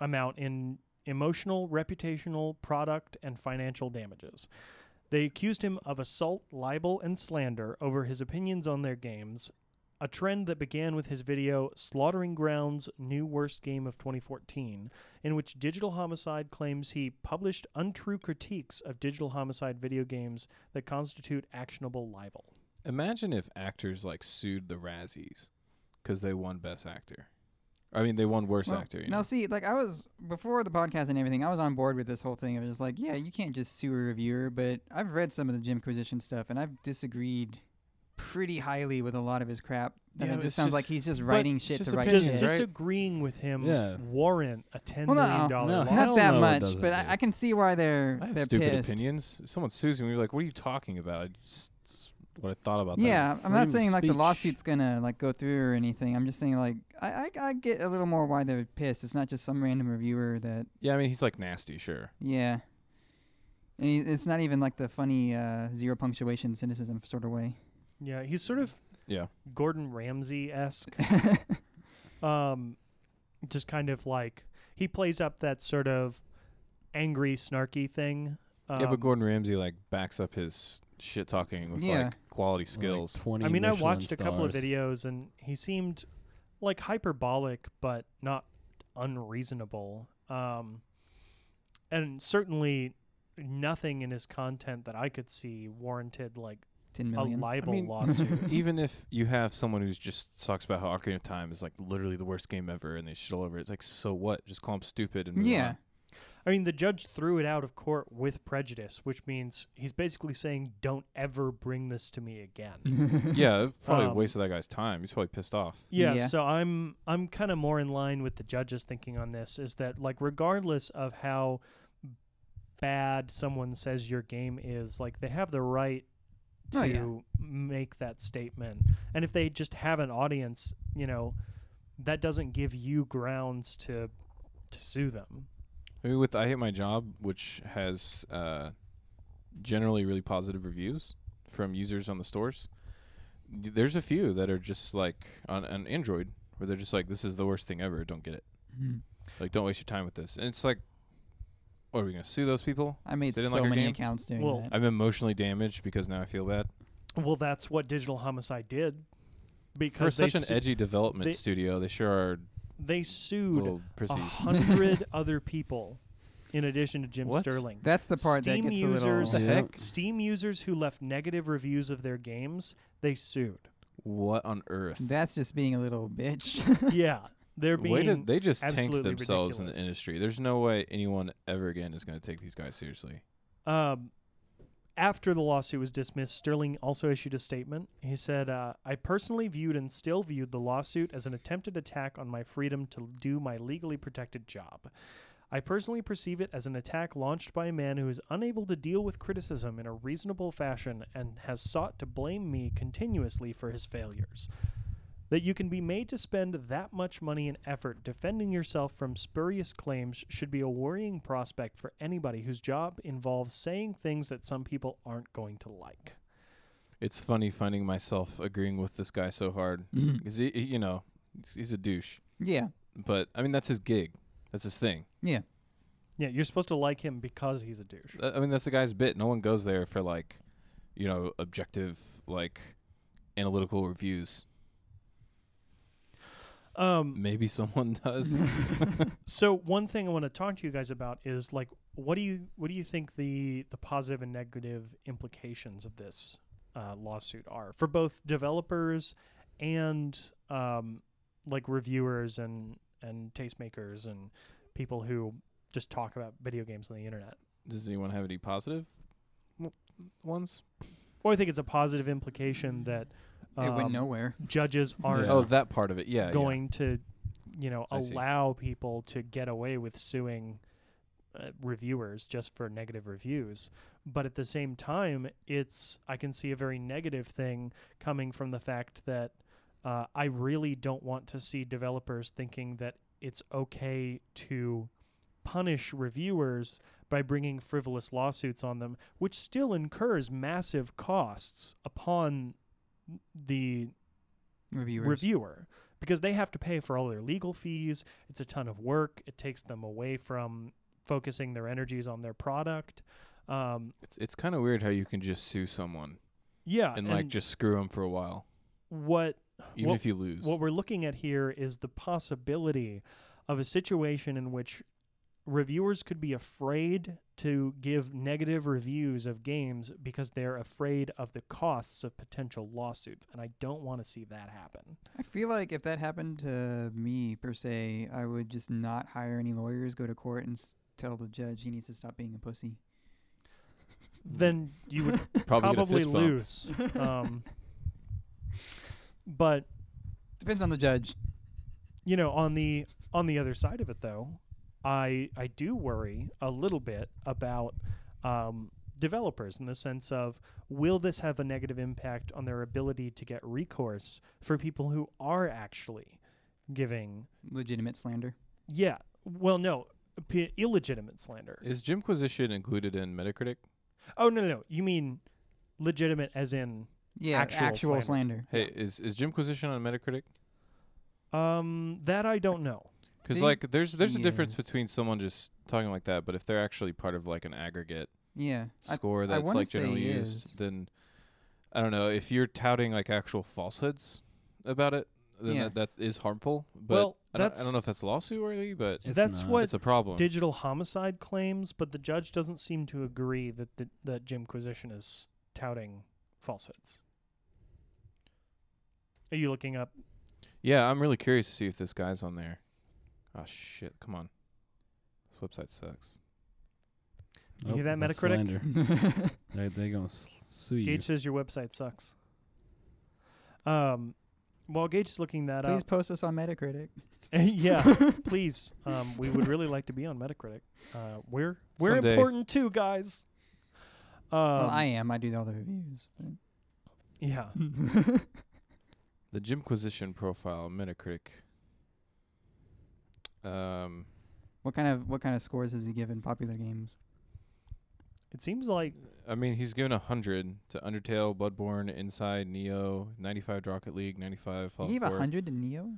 S1: amount in emotional, reputational, product, and financial damages. They accused him of assault, libel, and slander over his opinions on their games, a trend that began with his video Slaughtering Grounds New Worst Game of 2014, in which Digital Homicide claims he published untrue critiques of Digital Homicide video games that constitute actionable libel.
S2: Imagine if actors like sued the Razzies because they won Best Actor. I mean, they won Worst
S3: Well,
S2: Actor. You
S3: now,
S2: know?
S3: see, like I was before the podcast and everything, I was on board with this whole thing. I was just like, yeah, you can't just sue a reviewer. But I've read some of the Jimquisition stuff, and I've disagreed pretty highly with a lot of his crap. And
S2: Yeah,
S3: it just
S2: it's
S3: sounds like he's just writing shit
S2: just
S3: to write
S1: Does
S2: opinions,
S3: shit.
S2: right?
S1: disagreeing with him
S4: Yeah.
S1: warrant a 10
S3: Well, no,
S1: million dollar
S4: no,
S1: lawsuit?
S4: hell
S3: Not that much,
S4: doesn't,
S3: but I. I can see why they're
S2: I have
S3: they're
S2: stupid
S3: pissed.
S2: opinions. If someone sues me, we're like, "What are you talking about?" I just just what I thought about
S3: Yeah,
S2: that.
S3: I'm not saying like the lawsuit's gonna like go through or anything. I'm just saying like I, I I get a little more why they're pissed. It's not just some random reviewer that
S2: Yeah, I mean, he's like nasty, sure.
S3: yeah. And he, it's not even like the funny uh, zero punctuation cynicism sort of way.
S1: Yeah, he's sort of
S2: Yeah,
S1: Gordon Ramsay esque. um, just kind of like he plays up that sort of angry, snarky thing. Um,
S2: yeah, but Gordon Ramsay like backs up his shit talking with
S3: Yeah.
S2: like quality
S4: Like
S2: skills.
S4: 20
S1: I mean, I
S4: Michelin
S1: watched a couple of videos and he seemed like hyperbolic, but not unreasonable. Um, and certainly nothing in his content that I could see warranted like
S3: Ten
S1: a
S3: million.
S1: libel
S2: mean,
S1: lawsuit.
S2: Even if you have someone who just talks about how Ocarina of Time is like literally the worst game ever, and they shit all over it, it's like, so what? Just call him stupid and move
S3: yeah.
S2: on.
S1: I mean, the judge threw it out of court with prejudice, which means he's basically saying, "Don't ever bring this to me again."
S2: yeah, it probably
S1: Um,
S2: wasted that guy's time. He's probably pissed off.
S1: yeah,
S3: Yeah.
S1: So I'm I'm kind of more in line with the judge's thinking on this. Is that like regardless of how bad someone says your game is, like they have the right to
S3: Oh, yeah.
S1: make that statement, and if they just have an audience, you know, that doesn't give you grounds to to sue them.
S2: I mean, with I Hate My Job, which has uh, generally really positive reviews from users on the stores, th- there's a few that are just like on on Android where they're just like, this is the worst thing ever. Don't get it.
S3: Mhm.
S2: Like, don't waste your time with this. And it's like, what are we gonna sue those people?
S3: I made
S2: They
S3: so
S2: didn't like our
S3: many
S2: game?
S3: accounts doing
S1: Well,
S3: that.
S2: I'm emotionally damaged because now I feel bad.
S1: Well, that's what Digital Homicide did. Because they,
S2: such an edgy development
S1: they-
S2: studio, they sure are
S1: they sued
S2: little
S1: a
S2: prissies.
S1: hundred other people in addition to Jim
S2: What?
S1: Sterling.
S3: That's the part
S1: Steam
S3: that gets
S1: users,
S3: a little.
S2: The heck?
S1: Steam users who left negative reviews of their games, they sued.
S2: What on earth?
S3: That's just being a little bitch.
S1: yeah, they're
S2: Way to,
S1: being
S2: they just tanked
S1: absolutely
S2: themselves in the industry. There's no way anyone ever again is going to take these guys seriously.
S1: Um, after the lawsuit was dismissed, Sterling also issued a statement. He said, uh, I personally viewed and still viewed the lawsuit as an attempted attack on my freedom to do my legally protected job. I personally perceive it as an attack launched by a man who is unable to deal with criticism in a reasonable fashion and has sought to blame me continuously for his failures. That you can be made to spend that much money and effort defending yourself from spurious claims should be a worrying prospect for anybody whose job involves saying things that some people aren't going to like.
S2: It's funny finding myself agreeing with this guy so hard because he, he- you know, he's, he's a douche.
S3: yeah,
S2: But I mean, that's his gig. That's his thing.
S3: yeah.
S1: Yeah, you're supposed to like him because he's a douche.
S2: Uh, I mean, that's the guy's bit. No one goes there for like, you know, objective, like, analytical reviews.
S1: Um,
S2: Maybe someone does.
S1: so one thing I want to talk to you guys about is like, what do you what do you think the the positive and negative implications of this uh, lawsuit are for both developers and um, like reviewers and and tastemakers and people who just talk about video games on the internet?
S2: Does anyone have any ones?
S1: Well, I think it's a positive implication that
S3: it went
S1: um,
S3: nowhere.
S1: judges aren't
S4: Yeah.
S2: Oh, that part of it. Yeah. yeah.
S1: going to, you know,
S2: I see.
S1: allow people to get away with suing uh, reviewers just for negative reviews. But at the same time, it's I can see a very negative thing coming from the fact that uh, I really don't want to see developers thinking that it's okay to punish reviewers by bringing frivolous lawsuits on them, which still incurs massive costs upon the
S3: Reviewers.
S1: reviewer because they have to pay for all their legal fees. It's a ton of work. It takes them away from focusing their energies on their product. Um,
S2: It's it's kind of weird how you can just sue someone
S1: yeah,
S2: and, like just screw them for a while,
S1: what
S2: even
S1: What-
S2: if you lose.
S1: what we're looking at here is the possibility of a situation in which reviewers could be afraid to give negative reviews of games because they're afraid of the costs of potential lawsuits and I don't want to see that happen.
S3: I feel like if that happened to me per se, I would just not hire any lawyers, go to court, and s- tell the judge he needs to stop being a pussy.
S1: Then you would
S2: probably, get a
S1: probably
S2: fist bump.
S1: lose. um, but
S3: Depends on the judge.
S1: you know, on the on the other side of it, though, I I do worry a little bit about um, developers in the sense of will this have a negative impact on their ability to get recourse for people who are actually giving
S3: Legitimate slander.
S1: yeah well no p- illegitimate slander
S2: Is Jimquisition included in Metacritic?
S1: oh no no no you mean legitimate as in
S3: Yeah,
S1: Actual
S3: actual,
S1: slander.
S3: slander.
S2: Hey, is is Jimquisition on Metacritic?
S1: um that I don't know
S2: Because like, there's there's a difference
S3: is.
S2: between someone just talking like that, but if they're actually part of like an aggregate
S3: Yeah. I,
S2: score that's
S3: wanna
S2: like generally used, then I don't know. If you're touting like actual falsehoods about it, then
S3: Yeah.
S2: that, that is harmful. But
S1: well
S2: I, don't, I don't know if that's lawsuit worthy, but
S4: It's
S1: that's
S4: not.
S1: what
S2: it's a problem.
S1: digital homicide claims, but the judge doesn't seem to agree that the, that Jimquisition is touting falsehoods. Are you looking up?
S2: yeah, I'm really curious to see if this guy's on there. Oh shit! Come on, this website sucks.
S1: You hear that,
S4: that's
S1: Metacritic?
S4: slander. they they gonna s- sue you.
S1: Gage says your website sucks. Um, while Gage is looking that up.
S3: Please post us on Metacritic.
S1: yeah, please. Um, we would really like to be on Metacritic. Uh, we're we're
S2: Someday.
S1: important too, guys. Um,
S3: well, I am. I do all the reviews.
S1: yeah.
S2: The Jimquisition profile, Metacritic. Um,
S3: what kind of what kind of scores has he given popular games?
S1: It seems like
S2: I mean, he's given a hundred to Undertale, Bloodborne, Inside, Nioh, ninety-five Rocket League, ninety-five
S3: He gave a hundred to Nioh.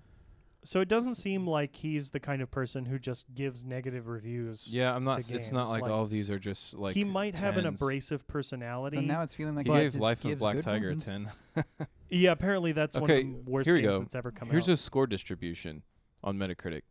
S1: so. It doesn't seem like he's the kind of person who just gives negative reviews.
S2: Yeah, I'm not.
S1: to
S2: It's not like,
S1: like-
S2: all of these are just like.
S1: he might have an abrasive personality.
S3: But now it's feeling like
S2: He
S3: he
S2: gave Life of Black Tiger
S3: ones.
S2: a ten.
S1: yeah, apparently that's one of the worst games
S2: go.
S1: that's ever come
S2: Here's
S1: out.
S2: Here's a score distribution on Metacritic.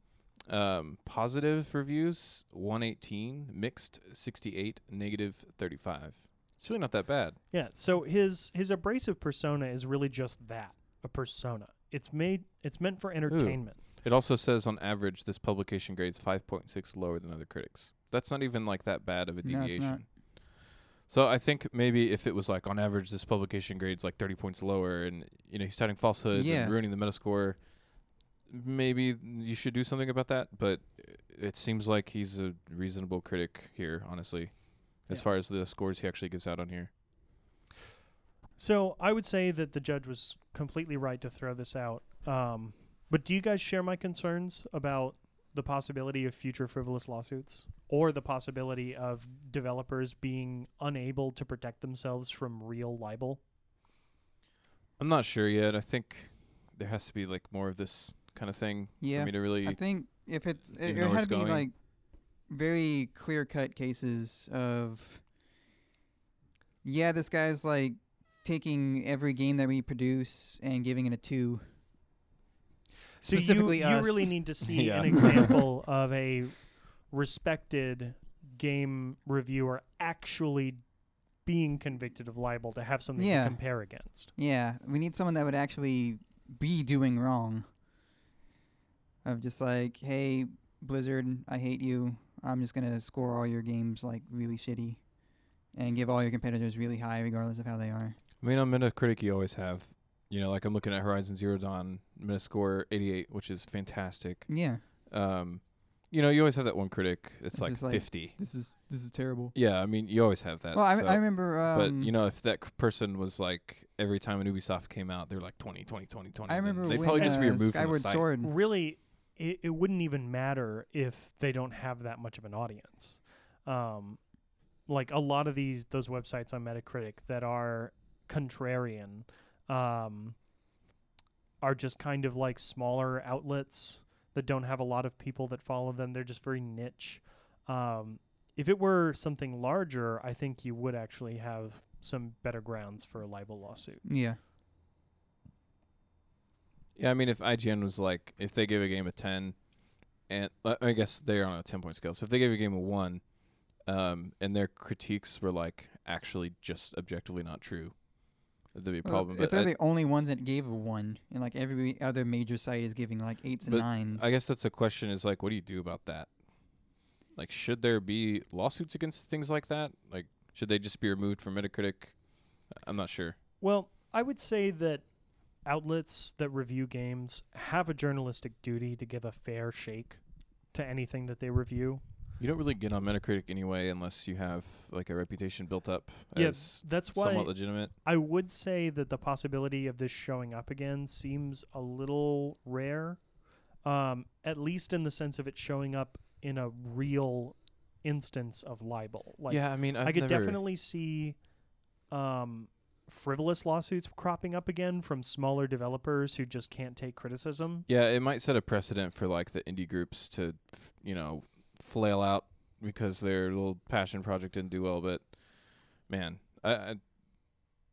S2: Um, positive reviews 118, mixed 68, negative 35. It's really not that bad.
S1: Yeah, so his his abrasive persona is really just that, a persona. It's made it's meant for entertainment.
S2: It also says on average this publication grades 5.6 lower than other critics. That's not even like that bad of a
S3: No, it's
S2: deviation.
S3: not.
S2: So I think maybe if it was like on average this publication grades like 30 points lower and you know he's touting falsehoods
S3: Yeah.
S2: and ruining the metascore, maybe you should do something about that, but it seems like he's a reasonable critic here, honestly. As
S1: Yeah.
S2: far as the scores he actually gives out on here.
S1: So I would say that the judge was completely right to throw this out. Um, but do you guys share my concerns about the possibility of future frivolous lawsuits or the possibility of developers being unable to protect themselves from real libel?
S2: I'm not sure yet. I think there has to be like more of this kind of thing
S3: Yeah,
S2: for me to really
S3: I think if it's it,
S2: You
S3: it had
S2: it's
S3: to be
S2: going.
S3: like very clear cut cases of yeah, this guy's like taking every game that we produce and giving it a two.
S1: So
S3: Specifically
S1: you, you really need to see
S2: Yeah.
S1: an example of a respected game reviewer actually being convicted of libel to have something
S3: Yeah.
S1: to compare against.
S3: Yeah, we need someone that would actually be doing wrong. Of just like, hey, Blizzard, I hate you. I'm just gonna score all your games like really shitty, and give all your competitors really high, regardless of how they are.
S2: I mean, on Metacritic, you always have, you know, like I'm looking at Horizon Zero Dawn Metascore 88, which is fantastic.
S3: Yeah,
S2: Um, you know, you always have that one critic. It's,
S3: It's
S2: like
S3: just like-
S2: 50.
S3: this is this is terrible.
S2: Yeah, I mean, you always have that.
S3: well, I,
S2: so-
S3: I remember. Um,
S2: but you know, if that c- person was like every time an Ubisoft came out, they're like 20, 20, 20, 20.
S3: I remember
S2: they'd
S3: when
S2: probably just be
S3: uh,
S2: removed from the
S3: Skyward
S2: site.
S3: Sword.
S1: Really, it, it wouldn't even matter if they don't have that much of an audience. Um, like a lot of these those websites on Metacritic that are contrarian um, are just kind of like smaller outlets that don't have a lot of people that follow them. They're just very niche. Um, if it were something larger, I think you would actually have some better grounds for a libel lawsuit.
S3: Yeah,
S2: Yeah, I mean, if IGN was like, if they gave a game a 10, and uh, I guess they're on a 10 point scale. So if they gave a game a 1, um, and their critiques were like actually just objectively not true, that'd be a
S3: Well,
S2: problem.
S3: if
S2: but
S3: they're
S2: I,
S3: the only ones that gave a one, and like every other major site is giving like eights and nines.
S2: I guess that's a question is like, what do you do about that? Like, should there be lawsuits against things like that? Like, should they just be removed from Metacritic? I'm not sure.
S1: Well, I would say that outlets that review games have a journalistic duty to give a fair shake to anything that they review.
S2: You don't really get on Metacritic anyway unless you have like a reputation built up
S1: Yeah,
S2: as
S1: That's why
S2: somewhat legitimate.
S1: I would say that the possibility of this showing up again seems a little rare, um, at least in the sense of it showing up in a real instance of libel. Like,
S2: yeah, I mean, I've
S1: I could definitely see um, frivolous lawsuits cropping up again from smaller developers who just can't take criticism.
S2: Yeah, it might set a precedent for like the indie groups to, f- you know, flail out because their little passion project didn't do well. But man, I, I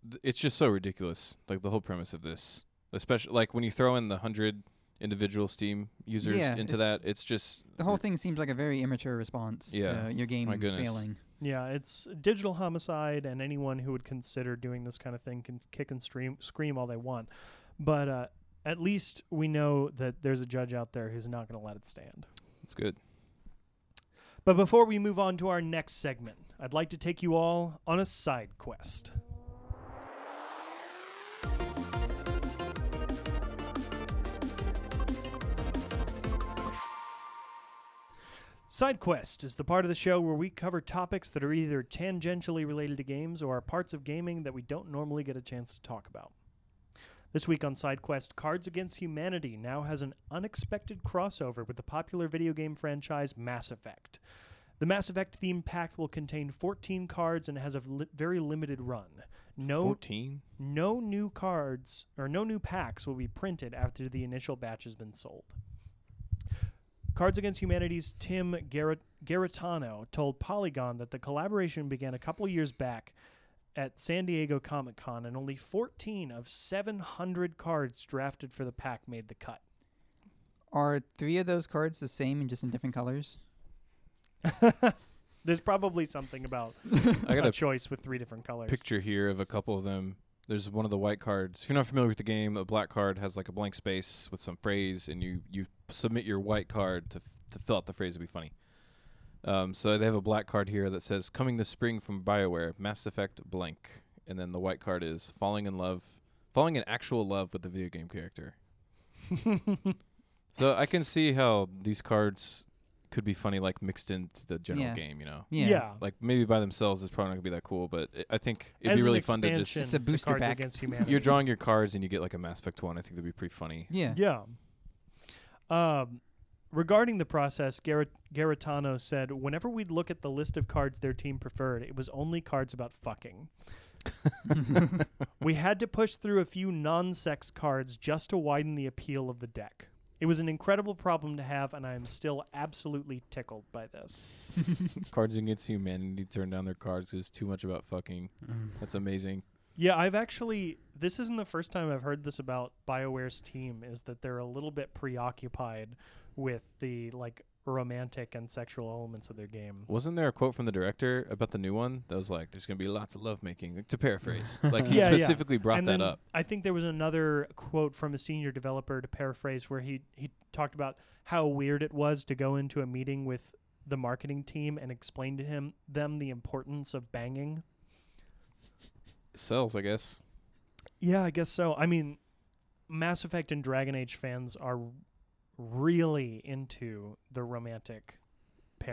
S2: th- it's just so ridiculous. Like the whole premise of this, especially like when you throw in the hundred individual Steam users
S3: Yeah,
S2: into that,
S3: it's-
S2: it's just
S3: the whole thing seems like a very immature response
S2: Yeah,
S3: to your game
S2: my goodness.
S3: failing.
S1: Yeah, it's digital homicide, and anyone who would consider doing this kind of thing can kick and stream, scream all they want. But uh, at least we know that there's a judge out there who's not going to let it stand.
S2: That's good.
S1: But before we move on to our next segment, I'd like to take you all on a side quest. Side Quest is the part of the show where we cover topics that are either tangentially related to games or are parts of gaming that we don't normally get a chance to talk about. This week on Side Quest, Cards Against Humanity now has an unexpected crossover with the popular video game franchise Mass Effect. The Mass Effect theme pack will contain 14 cards and has a li- very limited run. No,
S2: 14?
S1: no new cards or no new packs will be printed after the initial batch has been sold. Cards Against Humanity's Tim Garrett- Garritano told Polygon that the collaboration began a couple years back at San Diego Comic Con, and only 14 of 700 cards drafted for the pack made the cut.
S3: Are three of those cards the same and just in different colors?
S1: There's probably something about
S2: I got
S1: a
S2: a
S1: choice with three different colors.
S2: picture here of a couple of them. There's one of the white cards. If you're not familiar with the game, a black card has like a blank space with some phrase, and you you submit your white card to f- to fill out the phrase. It'd be funny. Um, so they have a black card here that says "Coming this spring from Bioware, Mass Effect blank," and then the white card is "Falling in love, falling in actual love with the video game character." So I can see how these cards could be funny, like mixed into the general
S3: Yeah.
S2: game. You know,
S1: yeah.
S2: like maybe by themselves it's probably not gonna be that cool, but i I think it'd
S1: As
S2: be
S1: an
S2: really fun to just
S1: expansion
S3: It's a
S1: to
S3: booster
S1: Cards
S3: pack.
S1: Against Humanity.
S2: you're drawing your cards and you get like a Mass Effect one. I think that'd be pretty funny.
S3: Yeah.
S1: Yeah. Um, regarding the process, Garrett, Garritano said, whenever we'd look at the list of cards their team preferred, it was only cards about fucking. we had to push through a few non sex cards just to widen the appeal of the deck. It was an incredible problem to have, and I am still absolutely tickled by this.
S2: Cards Against Humanity turn down their cards. There's too much about fucking. Mm. That's amazing.
S1: Yeah, I've actually. This isn't the first time I've heard this about BioWare's team. Is that they're a little bit preoccupied with the like romantic and sexual elements of their game.
S2: Wasn't there a quote from the director about the new one that was like, "There's gonna be lots of lovemaking." Like, to paraphrase, like he
S1: Yeah, yeah.
S2: specifically brought
S1: and
S2: that
S1: then
S2: up.
S1: I think there was another quote from a senior developer to paraphrase where he he talked about how weird it was to go into a meeting with the marketing team and explain to him them the importance of banging.
S2: Sells, I guess.
S1: Yeah, I guess so. I mean, Mass Effect and Dragon Age fans are really into the romantic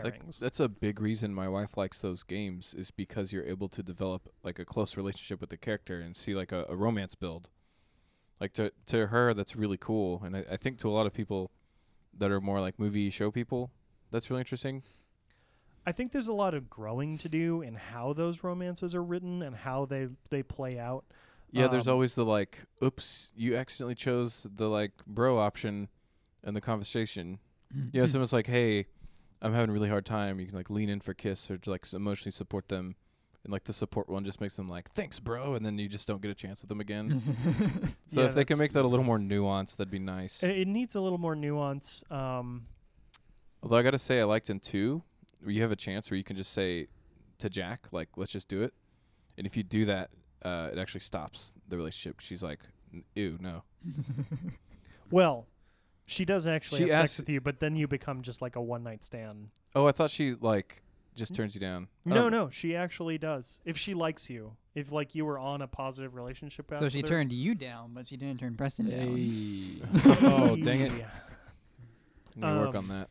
S2: Like,
S1: pairings.
S2: that's a big reason my wife likes those games is because you're able to develop like a close relationship with the character and see like a, a romance build. Like to to her, that's really cool, and I, I think to a lot of people that are more like movie show people, that's really interesting.
S1: I think there's a lot of growing to do in how those romances are written and how they they play out.
S2: Yeah, there's
S1: Um,
S2: always the like, oops, you accidentally chose the like bro option in the conversation. You know, someone's like, hey, I'm having a really hard time. You can like lean in for a kiss or to like s- emotionally support them. And like the support one just makes them like, thanks, bro. And then you just don't get a chance with them again. So
S1: Yeah,
S2: if they can make that a little more nuanced, that'd be nice.
S1: It, it needs a little more nuance. Um,
S2: Although I gotta say, I liked in two where you have a chance where you can just say to Jack, like, let's just do it. And if you do that, uh, it actually stops the relationship. She's like, "N- ew, no.
S1: well, she does actually
S2: She
S1: have
S2: asks-
S1: sex with you, but then you become just like a one night stand.
S2: Oh, I thought she like just turns you down. I
S1: No,
S2: don't-
S1: no, she actually does. If she likes you, if like you were on a positive relationship. path
S3: so she
S1: with her-
S3: turned you down, but she didn't turn Preston down.
S2: oh, dang it.
S1: Yeah.
S2: Need to work
S1: Um,
S2: on that.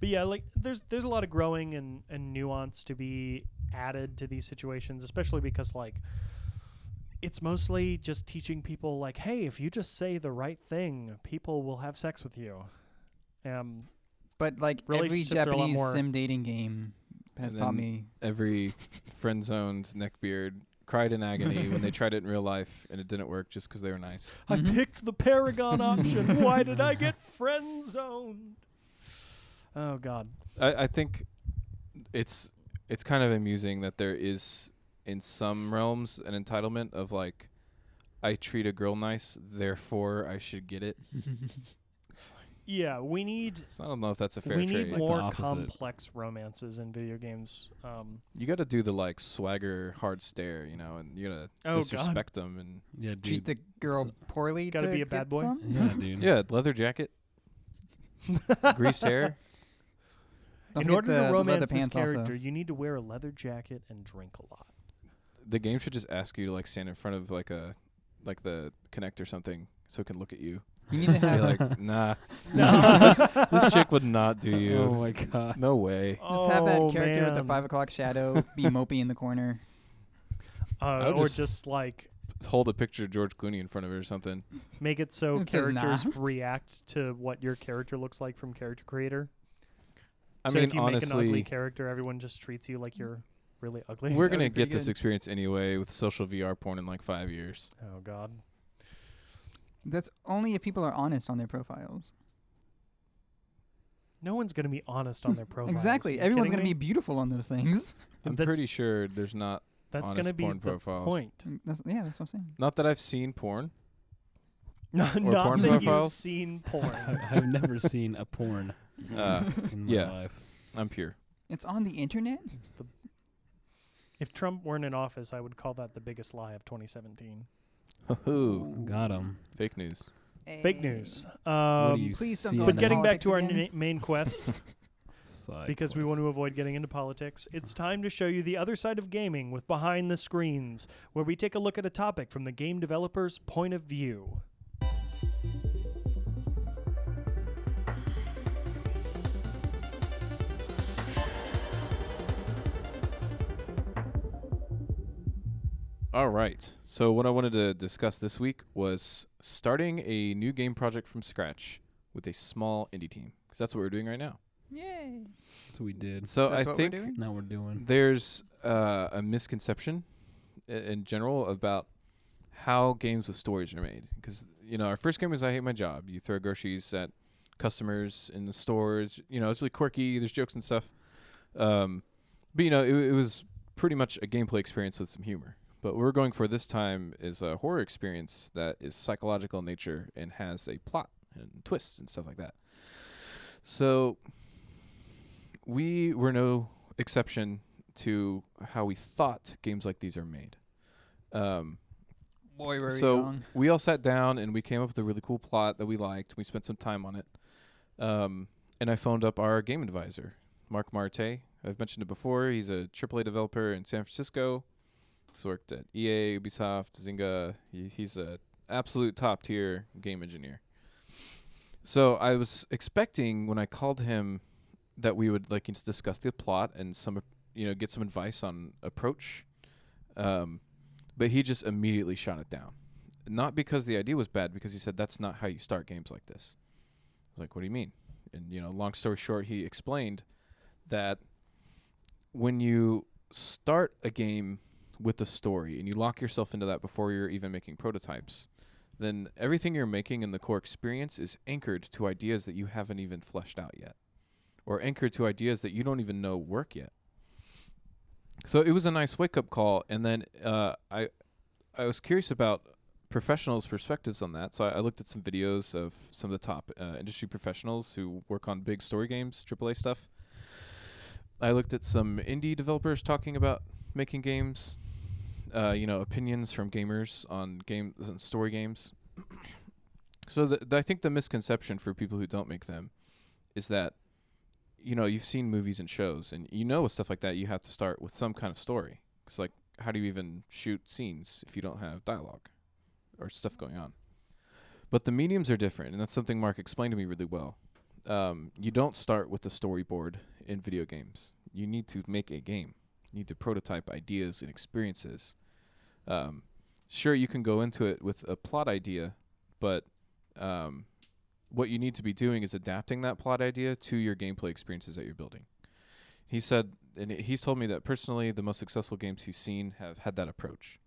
S1: But yeah, like there's there's a lot of growing and, and nuance to be added to these situations, especially because like it's mostly just teaching people like, hey, if you just say the right thing, people will have sex with you. Um,
S3: But like every
S1: Relationships are a lot
S3: Japanese
S1: more-
S3: sim dating game has
S2: And
S3: taught me.
S2: Every friend zoned neckbeard cried in agony when they tried it in real life and it didn't work just because they were nice.
S1: I
S3: Mhm.
S1: picked the Paragon option. Why did I get friend zoned? Oh God.
S2: I, I think it's it's kind of amusing that there is in some realms an entitlement of like I treat a girl nice, therefore I should get it.
S1: Yeah, we need
S2: So I don't know if that's a fair
S1: we
S2: trade.
S1: need
S4: Like
S1: more complex romances in video games. Um,
S2: you got to do the like swagger hard stare, you know, and you got to
S1: Oh, God.
S2: disrespect them and
S4: Yeah,
S3: Treat the girl poorly.
S1: Gotta be a bad
S3: get
S1: boy?
S3: some?
S4: yeah, dude.
S2: yeah, leather jacket, greased hair.
S3: Don't
S1: in order
S3: the
S1: to romance this
S3: pants also.
S1: character, you need to wear a leather jacket and drink a lot.
S2: The game should just ask you to like stand in front of like a like the Kinect or something so it can look at you.
S3: You need to
S2: be like, nah,
S1: No.
S2: this, this chick would not do you.
S4: Oh my god.
S2: No way.
S3: just have that
S1: Oh,
S3: character with the five o'clock shadow be mopey in the corner.
S1: Uh, or
S2: just-
S1: just like
S2: Hold a picture of George Clooney in front of it or something.
S1: make it so
S3: It
S1: characters
S3: nah.
S1: react to what your character looks like from character creator.
S2: I
S1: so
S2: mean,
S1: if you make an ugly character, everyone just treats you like you're really ugly.
S2: we're gonna
S3: be pretty
S2: get this experience anyway with social VR porn in like five years.
S1: oh God.
S3: That's only if people are honest on their profiles.
S1: No one's gonna be honest on their profile.
S3: exactly. Everyone's gonna be beautiful on those things.
S2: I'm
S1: That's-
S2: pretty sure there's not.
S1: That's
S2: honest
S1: gonna be
S2: porn
S1: the
S2: profiles.
S1: point.
S3: Mm, That's, yeah, that's what I'm saying.
S2: Not that I've seen porn.
S1: Not, not
S2: porn
S1: that you've seen porn.
S4: I- I've never seen a porn
S2: Uh,
S4: in my
S2: Yeah.
S4: life.
S2: I'm pure.
S3: It's on the internet.
S1: If Trump weren't in office, I would call that the biggest lie of 2017.
S2: Ooh,
S4: Got him.
S2: fake news.
S1: Fake news. Um,
S4: do you
S3: please don't
S4: see
S3: go
S4: in
S1: but
S3: into
S1: getting back to our
S3: again.
S1: na- main quest,
S4: side
S1: because we
S4: quest?
S1: want to avoid getting into politics, it's time to show you the other side of gaming with Behind the Screens, where we take a look at a topic from the game developer's point of view.
S2: All right. So what I wanted to discuss this week was starting a new game project from scratch with a small indie team because that's what we're doing right now.
S3: Yay.
S4: That's what we did.
S2: So
S3: That's
S2: I
S3: what
S2: think
S3: we're doing?
S4: Now we're doing.
S2: there's uh, a misconception i- in general about how games with stories are made because you know our first game was I hate my job. You throw groceries at customers in the stores. You know it's really quirky. There's jokes and stuff. Um, but you know it, it was pretty much a gameplay experience with some humor. But what we're going for this time is a horror experience that is psychological in nature and has a plot and twists and stuff like that. So we were no exception to how we thought games like these are made. Um,
S3: Boy, were
S2: so
S3: we wrong.
S2: we all sat down and we came up with a really cool plot that we liked. We spent some time on it. Um, and I phoned up our game advisor, Mark Marte. I've mentioned it before. He's a AAA developer in San Francisco. Worked at EA, Ubisoft, Zynga. He, he's a absolute top tier game engineer. So I was expecting when I called him that we would like discuss the plot and some you know get some advice on approach. Um, but he just immediately shot it down. Not because the idea was bad, because he said that's not how you start games like this. I was like, what do you mean? And you know, long story short, he explained that when you start a game with the story and you lock yourself into that before you're even making prototypes, then everything you're making in the core experience is anchored to ideas that you haven't even fleshed out yet, or anchored to ideas that you don't even know work yet. So it was a nice wake up call, and then uh, I I was curious about professionals' perspectives on that. So I, I looked at some videos of some of the top uh, industry professionals who work on big story games, AAA stuff. I looked at some indie developers talking about making games. Uh, you know, opinions from gamers on games and story games. so the, the, I think the misconception for people who don't make them is that you know you've seen movies and shows, and you know with stuff like that you have to start with some kind of story. It's like how do you even shoot scenes if you don't have dialogue or stuff going on? But the mediums are different, and that's something Mark explained to me really well. Um, you don't start with the storyboard in video games. You need to make a game. You need to prototype ideas and experiences. Um, sure, you can go into it with a plot idea, but um, what you need to be doing is adapting that plot idea to your gameplay experiences that you're building. He said, and he's told me that personally, the most successful games he's seen have had that approach.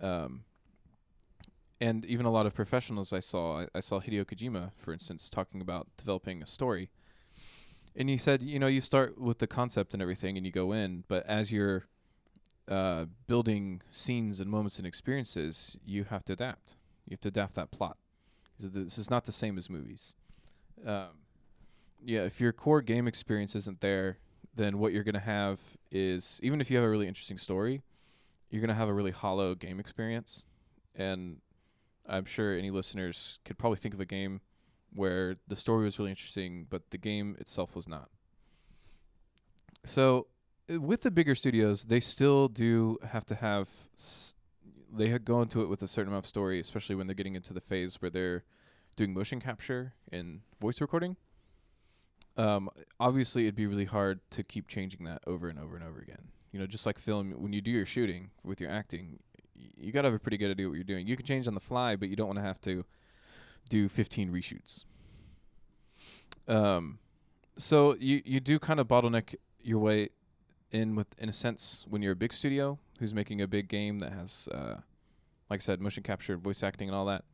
S2: Um, and even a lot of professionals I saw, I, I saw Hideo Kojima, for instance, talking about developing a story. And he said, you know, you start with the concept and everything, and you go in, but as you're uh, building scenes and moments and experiences, you have to adapt. You have to adapt that plot. This is not the same as movies. Um, yeah, if your core game experience isn't there, then what you're going to have is, even if you have a really interesting story, you're going to have a really hollow game experience. And I'm sure any listeners could probably think of a game where the story was really interesting, but the game itself was not. So, with the bigger studios, they still do have to have. S- they go into it with a certain amount of story, especially when they're getting into the phase where they're doing motion capture and voice recording. Um, obviously, it'd be really hard to keep changing that over and over and over again. You know, just like film, when you do your shooting with your acting, y- you gotta have a pretty good idea what you're doing. You can change on the fly, but you don't want to have to do 15 reshoots. Um, so you you do kind of bottleneck your way in with in a sense when you're a big studio who's making a big game that has uh, like I said motion capture, voice acting, and all that.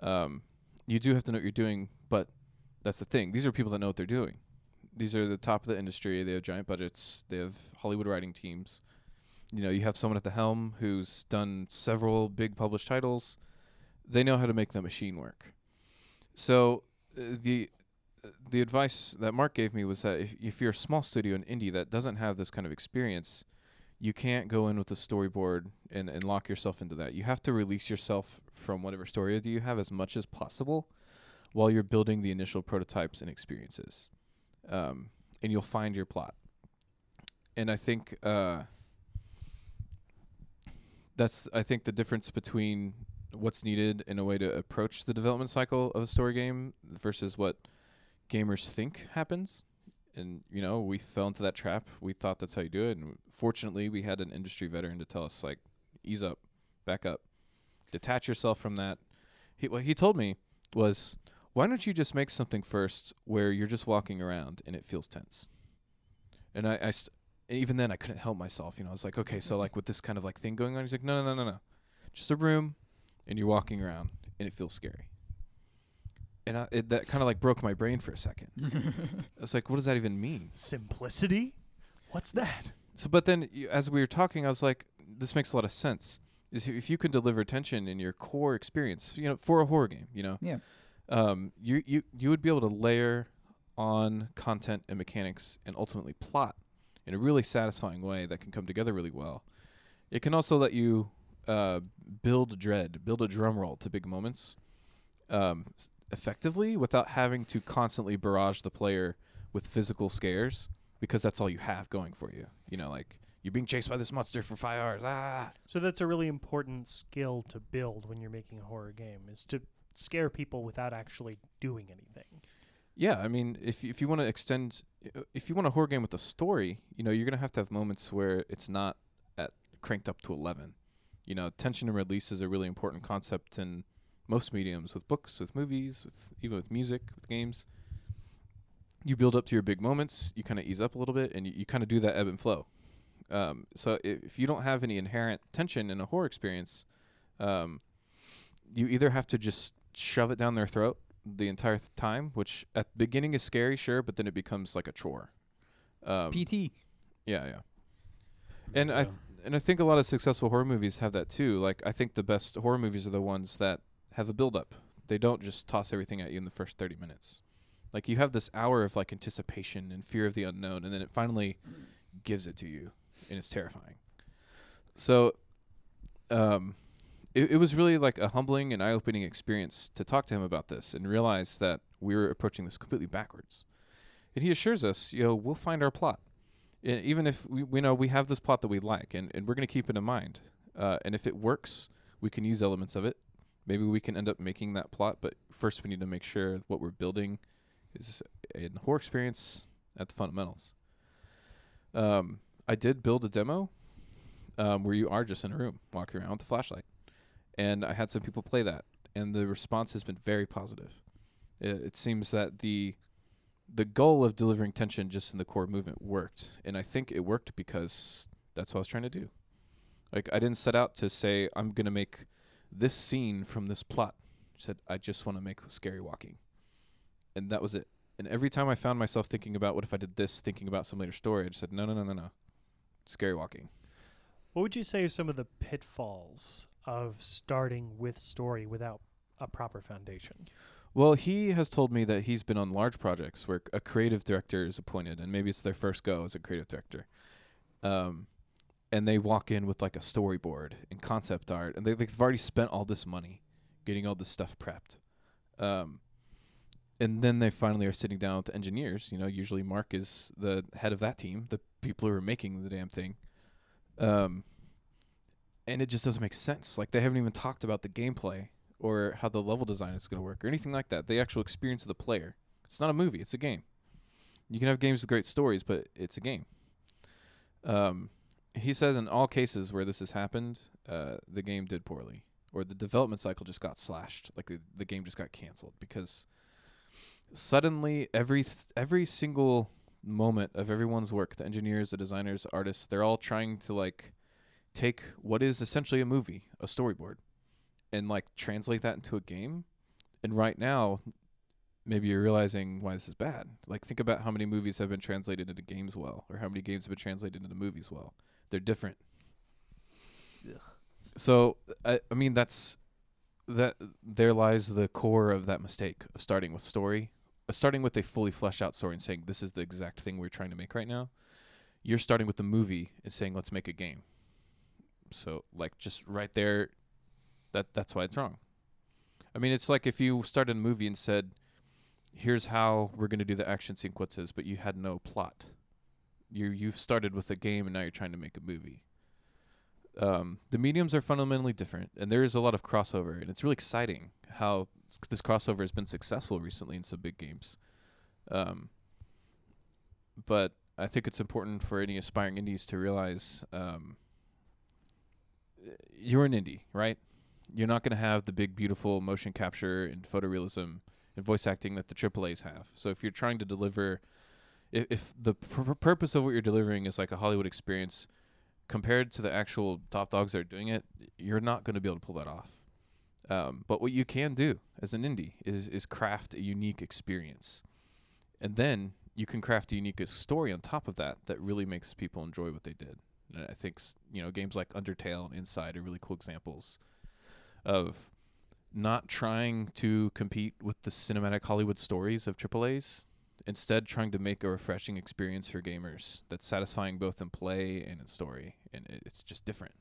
S2: Um, you do have to know what you're doing, but that's the thing. These are people that know what they're doing. These are the top of the industry. They have giant budgets. They have Hollywood writing teams. You know, you have someone at the helm who's done several big published titles. They know how to make the machine work. So uh, the the advice that Mark gave me was that if, if you're a small studio in indie that doesn't have this kind of experience, you can't go in with a storyboard and, and lock yourself into that. You have to release yourself from whatever story idea you have as much as possible while you're building the initial prototypes and experiences. Um, and you'll find your plot. And I think uh, that's I think the difference between what's needed in a way to approach the development cycle of a story game versus what gamers think happens. And you know, we fell into that trap. We thought that's how you do it, and fortunately, we had an industry veteran to tell us like, ease up, back up, detach yourself from that. He what he told me was, why don't you just make something first where you're just walking around and it feels tense. And I, I st- and even then I couldn't help myself. You know, I was like, okay, so like with this kind of like thing going on, he's like, no, no, no, no, no, just a room, and you're walking around and it feels scary and I, it, that kind of like broke my brain for a second. I was like, what does that even mean?
S1: Simplicity? What's that?
S2: So, but then you, as we were talking, I was like, this makes a lot of sense. Is if you can deliver tension in your core experience, you know, for a horror game, you know,
S3: Yeah.
S2: um, you you you would be able to layer on content and mechanics and ultimately plot in a really satisfying way that can come together really well. It can also let you uh, build dread, build a drum roll to big moments. Um, effectively without having to constantly barrage the player with physical scares because that's all you have going for you. You know, like you're being chased by this monster for five hours. Ah,
S1: So that's a really important skill to build when you're making a horror game is to scare people without actually doing anything.
S2: yeah. I mean, if if you want to extend, if you want a horror game with a story, you know, you're gonna have to have moments where it's not at cranked up to eleven. You know, tension and release is a really important concept in most mediums, with books, with movies, with even with music, with games. You build up to your big moments, you kind of ease up a little bit, and you, you kind of do that ebb and flow. Um, so i- if you don't have any inherent tension in a horror experience, um, you either have to just shove it down their throat the entire th- time, which at the beginning is scary, sure, but then it becomes like a chore. Um,
S3: PT.
S2: yeah, yeah. And I th- and I think a lot of successful horror movies have that too. Like I think the best horror movies are the ones that have a build up. They don't just toss everything at you in the first 30 minutes. Like you have this hour of like anticipation and fear of the unknown and then it finally gives it to you and it's terrifying. So um it, it was really like a humbling and eye-opening experience to talk to him about this and realize that we were approaching this completely backwards. And he assures us, you know, we'll find our plot and even if we, we know we have this plot that we like and, and we're going to keep it in mind uh, and if it works we can use elements of it maybe we can end up making that plot but first we need to make sure what we're building is a horror experience at the fundamentals. Um, i did build a demo um, where you are just in a room walking around with a flashlight. And i had some people play that and the response has been very positive. It, it seems that the the goal of delivering tension just in the core movement worked. And i think it worked because that's what i was trying to do. Like i didn't set out to say i'm going to make this scene from this plot I said i just want to make scary walking. And that was it. And every time i found myself thinking about what if i did this? thinking about some later story i just said no no no no no. Scary walking.
S1: What would you say are some of the pitfalls of starting with story without a proper foundation?
S2: Well, he has told me that he's been on large projects where a creative director is appointed, and maybe it's their first go as a creative director. Um, and they walk in with like a storyboard and concept art, and they, they've already spent all this money getting all this stuff prepped. Um, and then they finally are sitting down with engineers. You know, usually Mark is the head of that team, the people who are making the damn thing. Um, and it just doesn't make sense. Like they haven't even talked about the gameplay or how the level design is going to work or anything like that. The actual experience of the player. It's not a movie, it's a game. You can have games with great stories, but it's a game. Um, he says in all cases where this has happened, uh, the game did poorly or the development cycle just got slashed. Like the, the game just got canceled because suddenly every th- every single moment of everyone's work, the engineers, the designers, the artists, they're all trying to like take what is essentially a movie, a storyboard, and like translate that into a game. And right now, maybe you're realizing why this is bad. Like think about how many movies have been translated into games well, or how many games have been translated into movies well. They're different. So I, I mean that's that there lies the core of that mistake of starting with story, uh, starting with a fully fleshed out story and saying this is the exact thing we're trying to make right now. You're starting with the movie and saying let's make a game. So like just right there, that that's why it's wrong. I mean it's like if you started a movie and said, here's how we're going to do the action sequences, but you had no plot. You you've started with a game and now you're trying to make a movie um, the mediums are fundamentally different, and there is a lot of crossover, and it's really exciting how this crossover has been successful recently in some big games. Um, but I think it's important for any aspiring indies to realize um, you're an indie, right? You're not going to have the big, beautiful motion capture and photorealism and voice acting that the AAA's have. So if you're trying to deliver, if, if the pur- purpose of what you're delivering is like a Hollywood experience, compared to the actual top dogs that are doing it, you're not going to be able to pull that off. Um, but what you can do as an indie is is craft a unique experience, and then you can craft a unique story on top of that that really makes people enjoy what they did. And I think you know games like Undertale and Inside are really cool examples of not trying to compete with the cinematic Hollywood stories of AAA's, instead trying to make a refreshing experience for gamers that's satisfying both in play and in story and it's just different.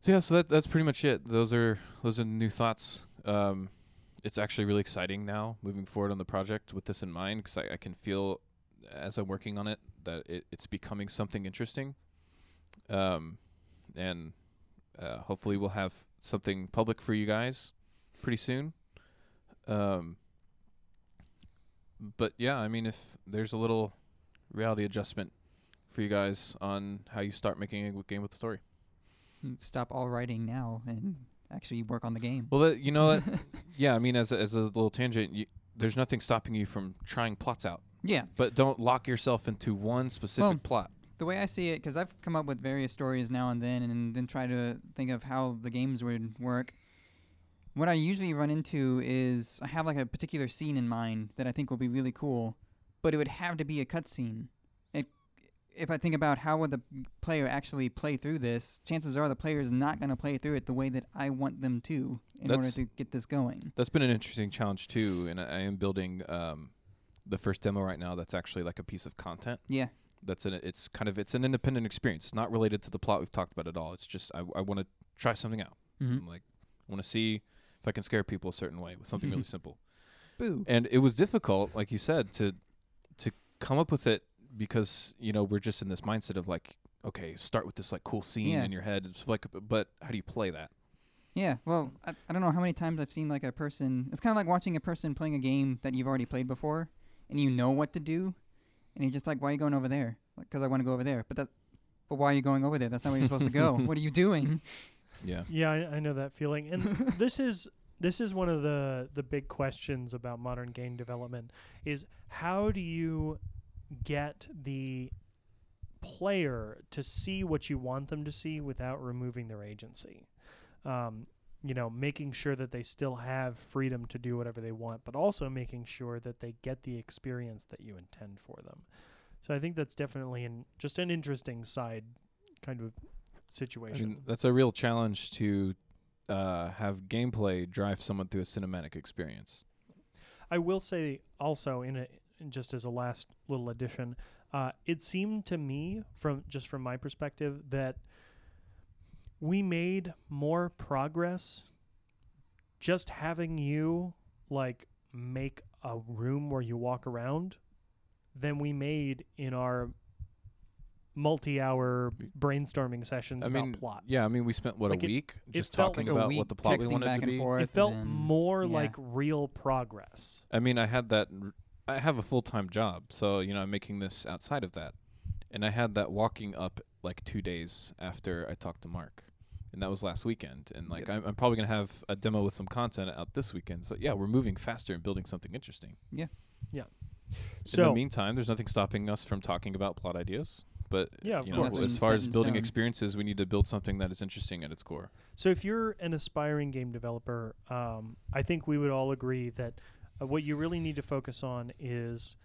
S2: So yeah so that that's pretty much it. Those are those are new thoughts. Um it's actually really exciting now moving forward on the project with this in mind because I, I can feel as i'm working on it that it, it's becoming something interesting. Um and uh, hopefully we'll have something public for you guys pretty soon. Um but yeah, I mean, if there's a little reality adjustment for you guys on how you start making a game with the story.
S3: Hmm, stop all writing now and actually work on the game.
S2: Well, that, you know what? yeah, I mean, as a, as a little tangent, you, there's nothing stopping you from trying plots out,
S3: yeah.
S2: but don't lock yourself into one specific
S3: Well,
S2: plot.
S3: The way I see it, because I've come up with various stories now and then, and then try to think of how the games would work. What I usually run into is I have like a particular scene in mind that I think will be really cool, but it would have to be a cutscene. If I think about how would the player actually play through this, chances are the player is not going to play through it the way that I want them to in order
S2: That's-
S3: to get this going.
S2: That's been an interesting challenge too, and I, I am building um, the first demo right now. That's actually like a piece of content.
S3: Yeah.
S2: That's an it's kind of it's an independent experience. It's not related to the plot we've talked about at all. It's just I I want to try something out.
S3: Mm-hmm.
S2: I'm like, I want to see if I can scare people a certain way with something really simple.
S3: Boo.
S2: And it was difficult, like you said, to to come up with it because you know we're just in this mindset of like, okay, start with this like cool scene
S3: Yeah.
S2: in your head. It's like, but how do you play that?
S3: Yeah, well, I, I don't know how many times I've seen like a person. It's kind of like watching a person playing a game that you've already played before, and you know what to do, and you're just like, "Why are you going over there?" Like, "Cause I want to go over there." But that, but why are you going over there? That's not where you're supposed to go. What are you doing?
S2: Yeah.
S1: Yeah, I, I know that feeling, and this is this is one of the the big questions about modern game development is how do you get the player to see what you want them to see without removing their agency? Um, you know making sure that they still have freedom to do whatever they want but also making sure that they get the experience that you intend for them. So i think that's definitely an just an interesting side kind of
S2: I mean, that's a real challenge to uh, have gameplay drive someone through a cinematic experience.
S1: I will say also in a in just as a last little addition, uh, it seemed to me from just from my perspective that we made more progress just having you like make a room where you walk around than we made in our multi-hour brainstorming sessions
S2: I
S1: about
S2: mean,
S1: plot.
S2: yeah, I mean, we spent what
S1: Like
S2: a
S1: it-
S2: week just
S1: felt
S2: talking
S3: like
S2: about what the plot we
S3: texting
S2: wanted
S3: back
S2: to
S3: and
S2: be.
S3: forth.
S1: It felt
S3: and then-
S1: more
S3: yeah.
S1: like real progress.
S2: I mean, I had that. r- I have a full time job, so you know, I'm making this outside of that, and I had that walking up like two days after I talked to Mark, and that was last weekend. And like I'm, I'm probably gonna have a demo with some content out this weekend. So yeah, we're moving faster and building something interesting. Yeah, In
S1: So
S2: the meantime, there's nothing stopping us from talking about plot ideas. But
S1: Yeah, of
S2: you know,
S1: course.
S2: as far as building
S3: stone.
S2: experiences, we need to build something that is interesting at its core.
S1: So, if you're an aspiring game developer, um, I think we would all agree that uh, what you really need to focus on is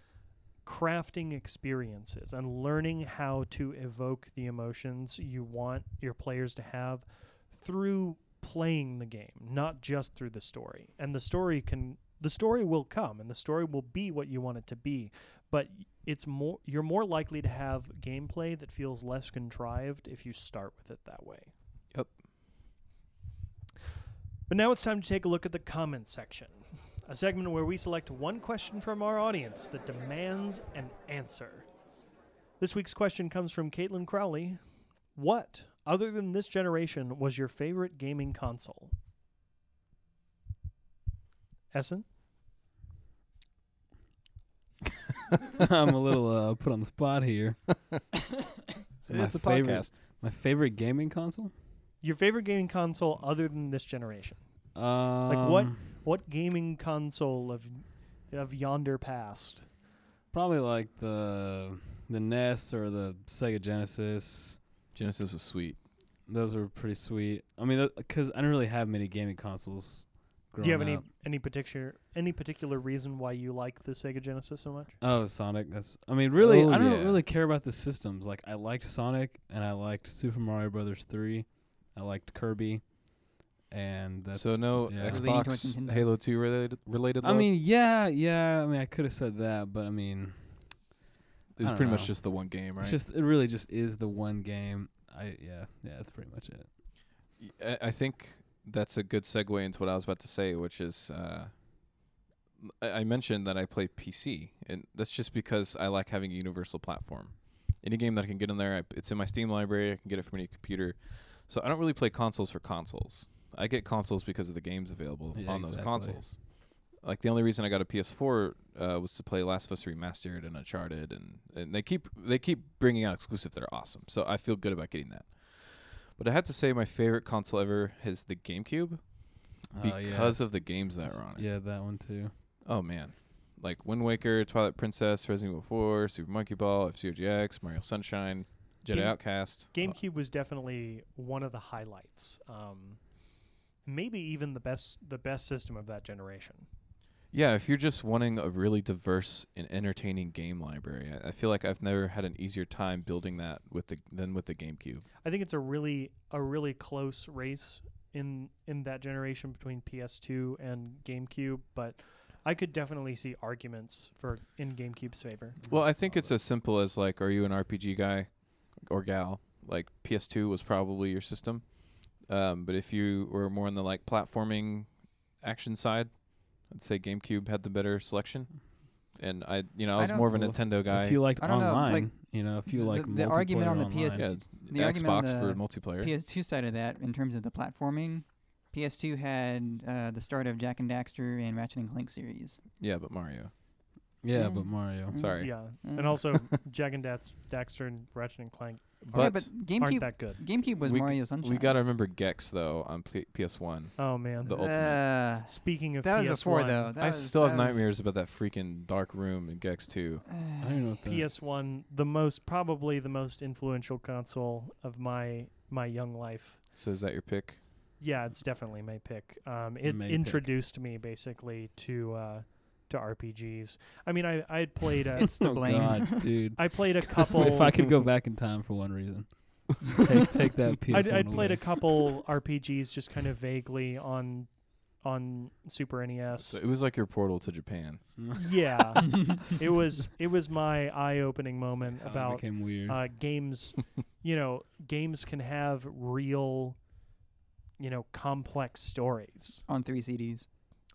S1: crafting experiences and learning how to evoke the emotions you want your players to have through playing the game, not just through the story. And the story can the story will come and the story will be what you want it to be, but it's more you're more likely to have gameplay that feels less contrived if you start with it that way.
S2: Yep.
S1: But now it's time to take a look at the comments section, a segment where we select one question from our audience that demands an answer. This week's question comes from Caitlin Crowley. What, other than this generation, was your favorite gaming console? Essen?
S4: I'm a little uh, put on the spot here. My
S2: it's a
S4: favorite-
S2: podcast.
S4: My favorite gaming console?
S1: Your favorite gaming console other than this generation?
S4: Um,
S1: what? What gaming console of of yonder past?
S4: Probably like the the NES or the Sega Genesis.
S2: Genesis was sweet.
S4: Those were pretty sweet. I mean, because I don't really have many gaming consoles.
S1: Do you have
S4: growing
S1: any
S4: up.
S1: any particular any particular reason why you like the Sega Genesis so much?
S4: Oh, Sonic. That's. I mean, really,
S2: Oh,
S4: I don't
S2: yeah.
S4: really care about the systems. Like, I liked Sonic, and I liked Super Mario Brothers three. I liked Kirby, and that's.
S2: so no
S4: yeah.
S2: Xbox Halo 2 related related
S4: I mean, yeah, yeah. I mean, I could have said that, but I mean,
S2: it was
S4: I don't
S2: pretty much just the one game, right?
S4: it's just it really just is the one game. I yeah yeah. That's pretty much it.
S2: I, I think that's a good segue into what I was about to say, which is uh, I mentioned that I play PC, and that's just because I like having a universal platform. Any game that I can get in there, it's in my Steam library. I can get it from any computer. So I don't really play consoles for consoles. I get consoles because of the games available
S4: Yeah,
S2: on those
S4: exactly.
S2: consoles. Like the only reason I got a PS4 uh, was to play Last of Us Remastered and Uncharted, and, and they keep they keep bringing out exclusives that are awesome. So I feel good about getting that. But I have to say, my favorite console ever is the GameCube
S4: Oh, yeah,
S2: because
S4: it's-
S2: of the games that are on it.
S4: yeah that one too.
S2: Oh man, like Wind Waker, Twilight Princess, Resident Evil 4, Super Monkey Ball, F Zero GX, Mario Sunshine, Jedi
S1: Game-
S2: Outcast. Oh,
S1: GameCube was definitely one of the highlights. Um, maybe even the best the best system of that generation.
S2: Yeah, if you're just wanting a really diverse and entertaining game library, I, I feel like I've never had an easier time building that with the than with the GameCube.
S1: I think it's a really a really close race in in that generation between PS2 and GameCube, but I could definitely see arguments for in GameCube's favor.
S2: Well, I think it's as simple as like, are you an RPG guy or gal? Like PS2 was probably your system, um, but if you were more on the like platforming action side, I'd say GameCube had the better selection. And I, you know, I
S3: I
S2: was
S3: don't-
S2: more of a
S4: Well,
S2: Nintendo guy.
S4: If you liked
S3: I don't know,
S4: online,
S3: like,
S4: you know, if you
S3: the-
S4: like
S3: the argument on
S4: multiplayer
S3: the PS
S4: online.
S2: yeah,
S3: The argument on
S2: Xbox for multiplayer.
S3: PS2 side of that, in terms of the platforming, PS2 had uh, the start of Jak and Daxter and Ratchet and Clank series.
S2: yeah, but Mario.
S4: Yeah,
S3: Yeah.
S4: but Mario.
S3: Mm.
S2: Sorry.
S1: Yeah,
S3: Mm.
S1: and also Jag and Dax, Daxter and Ratchet and Clank
S2: But,
S3: yeah, but
S1: aren't
S3: GameCube
S1: that good.
S3: GameCube was
S2: We g-
S3: Mario Sunshine.
S2: we got to remember Gex though on P- PS1.
S1: Oh man,
S2: The ultimate.
S3: Uh,
S1: speaking of
S3: that was
S1: PS1,
S3: before though. That
S2: I
S3: was-
S2: still have
S3: that was-
S2: nightmares about that freaking dark room in Gex 2.
S4: I don't even know what that.
S1: PS1, the most probably the most influential console of my my young life.
S2: So is that your pick?
S1: Yeah, it's definitely my pick. Um, it
S4: May pick.
S1: introduced me basically to uh, to RPGs. I mean, I I had played a
S3: It's the
S4: oh
S3: blame.
S4: God, dude.
S1: I played a couple.
S4: if I could go back in time for one reason, take take that PS1
S1: I'd, I'd played
S4: away.
S1: a couple RPGs just kind of vaguely on on Super NES.
S2: So it was like your portal to Japan.
S1: yeah, it was it was my eye-opening moment
S4: How
S1: about
S4: weird.
S1: uh, games. you know, games can have real, you know, complex stories
S3: on three CDs.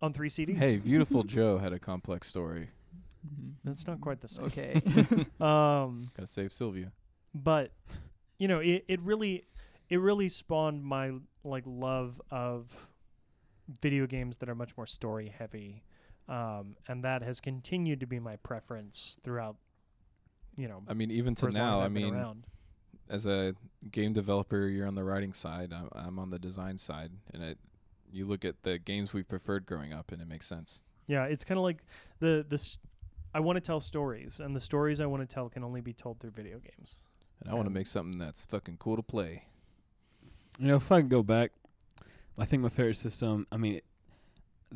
S1: On three CDs.
S2: Hey, Viewtiful Joe had a complex story.
S1: that's not quite the same.
S3: Okay.
S1: Um,
S2: Gotta save Silvia.
S1: but you know, it it really it really spawned my like love of video games that are much more story heavy. Um, and that has continued to be my preference throughout, you know,
S2: I mean, even to
S1: as long as
S2: now, I mean,
S1: around.
S2: as a game developer, you're on the writing side. I'm, I'm on the design side, and it you look at the games we preferred growing up, and it makes sense.
S1: Yeah, it's kind of like the the. s- I want to tell stories, and the stories I want to tell can only be told through video games.
S2: And I want to make something that's fucking cool to play.
S4: You know, if I could go back, I think my favorite system. I mean,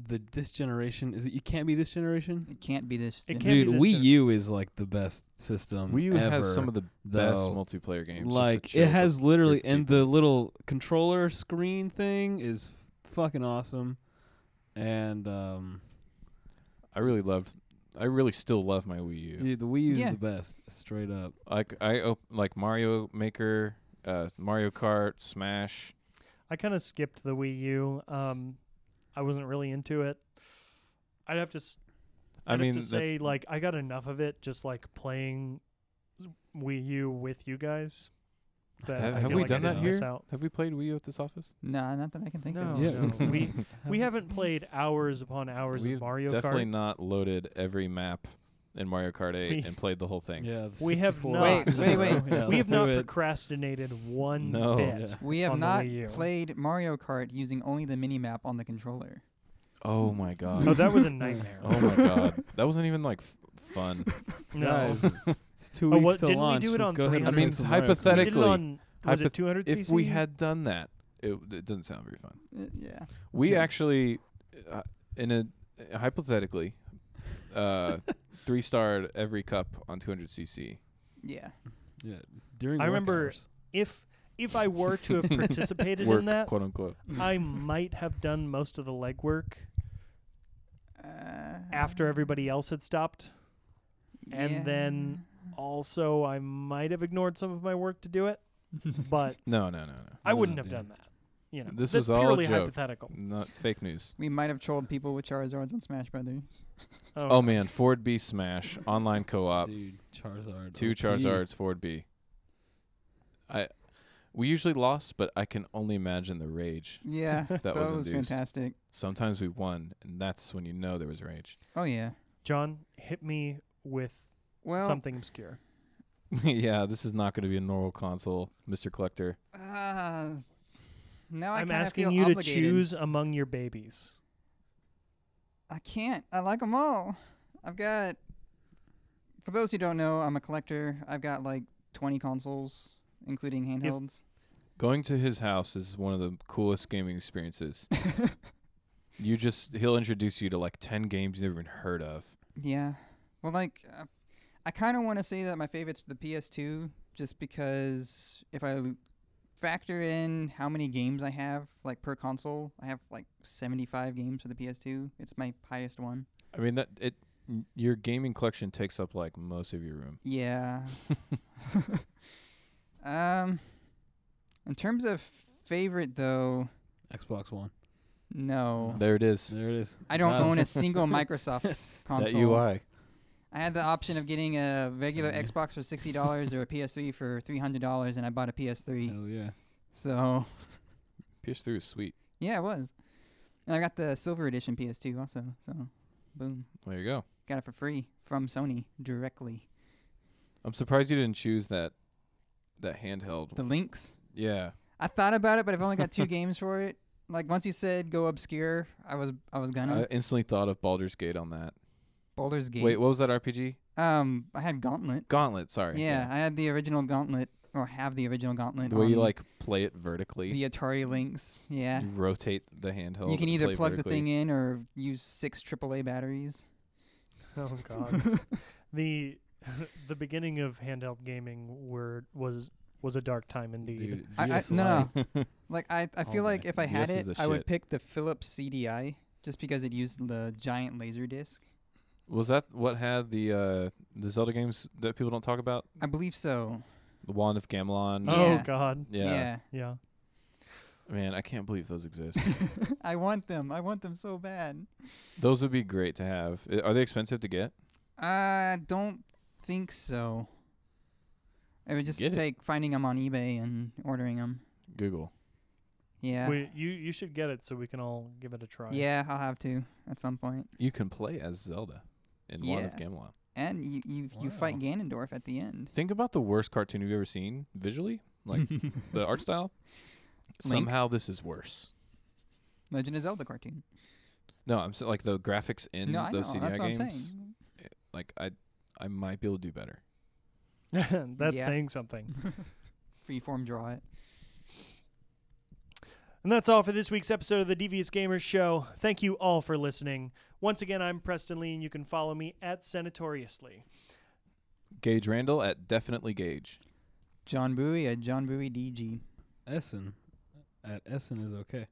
S4: the this generation is it? You can't be this generation.
S3: It can't be this.
S1: It
S3: gen-
S1: can't be
S4: Dude,
S1: this
S4: Wii
S1: gen-
S4: U is like the best system.
S2: Wii U
S4: ever,
S2: has some of the best multiplayer games.
S4: like it has literally
S2: with
S4: and
S2: people.
S4: the little controller screen thing is f- fucking awesome and um
S2: I really love. I really still love my Wii U.
S4: yeah, the wii U is
S3: Yeah.
S4: the best straight up
S2: Like I op- like Mario Maker, uh, Mario Kart, Smash.
S1: I kind of skipped the Wii U. Um, I wasn't really into it. I'd have to. s-
S2: I
S1: I'd
S2: mean,
S1: have to say like I got enough of it just like playing Wii U with you guys. That
S2: Have- have we
S1: like
S2: done that here?
S1: out.
S2: have we played Wii U at this office?
S3: Nah, not that I can think
S1: No,
S3: of.
S4: yeah
S1: no. we we haven't played hours upon hours
S2: We've
S1: of Mario
S2: definitely
S1: Kart.
S2: Definitely not loaded every map in Mario Kart 8
S1: We-
S2: and played the whole thing.
S4: yeah
S1: We have not.
S3: Wait, wait, wait.
S4: Yeah,
S1: we have not
S4: it.
S1: procrastinated one
S2: No.
S1: bit.
S4: Yeah.
S3: We have
S1: on the
S3: not
S1: Wii U.
S3: played Mario Kart using only the mini map on the controller.
S2: Oh my god.
S1: Oh, that was a nightmare.
S2: oh my god. That wasn't even like f- fun.
S1: no.
S4: Guys, it's two
S1: Oh,
S4: weeks
S1: what-
S4: till
S1: didn't we do it
S4: Let's
S1: on
S4: go ahead and
S1: 300?
S4: play
S2: I mean,
S4: some Mario Kart.
S1: we did
S2: hypothetically-
S1: it on was
S2: Hypoth-
S1: it 200
S2: if we had done that, it, it doesn't sound very fun.
S3: Uh, yeah.
S2: We
S3: Sure.
S2: actually, uh, in a hypothetically, uh, three starred every cup on 200cc.
S3: Yeah.
S4: yeah during
S1: I
S4: work
S1: remember-
S4: hours.
S1: if if I were to have participated
S2: Work,
S1: in that,
S2: quote unquote.
S1: I might have done most of the legwork
S3: Uh,
S1: after everybody else had stopped. and then- Also, I might have ignored some of my work to do it, but
S2: No, no, no, no.
S1: I wouldn't have
S4: yeah.
S1: done that. You know,
S2: This
S1: that's
S2: was all a
S1: purely
S2: joke.
S1: hypothetical.
S2: Not fake news.
S3: we might have trolled people with Charizards on Smash Brothers.
S2: Oh, oh man, Ford B Smash online co-op.
S4: dude Charizard
S2: Two
S4: OP.
S2: Charizards, Ford B. I we usually lost, but I can only imagine the rage.
S3: Yeah,
S2: That
S3: that,
S2: was
S3: was,
S2: induced.
S3: fantastic.
S2: Sometimes we won, and that's when you know there was rage.
S3: Oh yeah.
S1: John, hit me with
S3: Well,
S1: something obscure.
S2: yeah, this is not going to be a normal console, Mr. Collector.
S3: uh, now I
S1: I'm asking
S3: feel
S1: you
S3: obligated.
S1: to choose among your babies.
S3: I can't. I like them all. I've got. For those who don't know, I'm a collector. I've got like 20 consoles, including handhelds.
S2: Going to his house is one of the coolest gaming experiences. you just he'll introduce you to like 10 games you've never even heard of.
S3: yeah. Well, like, uh, I kind of want to say that my favorite's the PS2, just because if I l- factor in how many games I have, like per console, I have like 75 games for the PS2. It's my highest one.
S2: I mean that it your gaming collection takes up like most of your room.
S3: Yeah. um, in terms of favorite though,
S4: Xbox One
S3: no.
S2: There it is.
S4: there it is
S3: I don't own a single Microsoft console.
S2: That
S3: console.
S2: UI.
S3: I had the option of getting a regular
S4: Sorry.
S3: Xbox for sixty dollars or a PS3 for three hundred dollars, and I bought a PS3.
S4: hell yeah
S3: So
S2: PS3 is sweet.
S3: yeah, it was. And I got the silver edition PS2 also. So boom,
S2: There you go.
S3: got it for free from Sony directly.
S2: I'm surprised you didn't choose that that handheld.
S3: The Lynx.
S2: yeah.
S3: I thought about it, but I've only got two games for it. Like once you said go obscure, I was I was gonna
S2: I instantly thought of Baldur's Gate on that.
S3: Baldur's Gate.
S2: Wait, what was that RPG?
S3: Um, I had Gauntlet.
S2: Gauntlet, sorry.
S3: Yeah, I had the original Gauntlet, or have the original Gauntlet.
S2: The way you like play it vertically.
S3: the Atari Lynx. Yeah,
S2: You rotate the handheld.
S3: you can
S2: and
S3: either
S2: play
S3: plug the
S2: vertically.
S3: thing in or use six AAA batteries.
S1: Oh God. the the beginning of handheld gaming were was was a dark time indeed.
S4: dude
S3: I, I,
S4: GS
S3: no,
S4: Lite.
S3: no. like I, I feel
S4: All
S3: like
S4: day.
S3: if I had
S2: GS is
S3: it,
S2: the
S3: I would
S2: shit.
S3: pick the Philips CDI just because it used the giant laser disc.
S2: Was that what had the uh the Zelda games that people don't talk about?
S3: I believe so.
S2: The Wand of Gamelon.
S1: Oh
S3: Yeah.
S1: God.
S2: yeah.
S1: Yeah.
S2: Man, I can't believe those exist.
S3: I want them. I want them so bad.
S2: those would be great to have. I- Are they expensive to get?
S3: I don't think so. It would just
S2: Get it.
S3: take finding them on eBay and ordering them.
S2: Google.
S3: Yeah.
S1: We, you you should get it so we can all give it a try.
S3: Yeah, I'll have to at some point.
S2: You can play as Zelda in Wand of
S3: Yeah.
S2: Gamelon.
S3: and you you, you fight Ganondorf at the end.
S2: Think about the worst cartoon you've ever seen visually, like the art style. Somehow this is worse.
S3: Legend of Zelda cartoon.
S2: No, I'm s like the graphics in
S3: no, I know.
S2: those CDI
S3: That's I'm
S2: games.
S3: saying.
S2: Eh, like I, I might be able to do better.
S1: That's
S3: Yeah.
S1: saying something.
S3: Freeform draw it.
S1: And that's all for this week's episode of the Devious Gamers Show. Thank you all for listening. Once again, I'm Preston Lee, and you can follow me at Senatoriously.
S2: Gage Randall at definitely Gage.
S3: John Bowie at John Bowie DG.
S4: Essen at Essen is okay.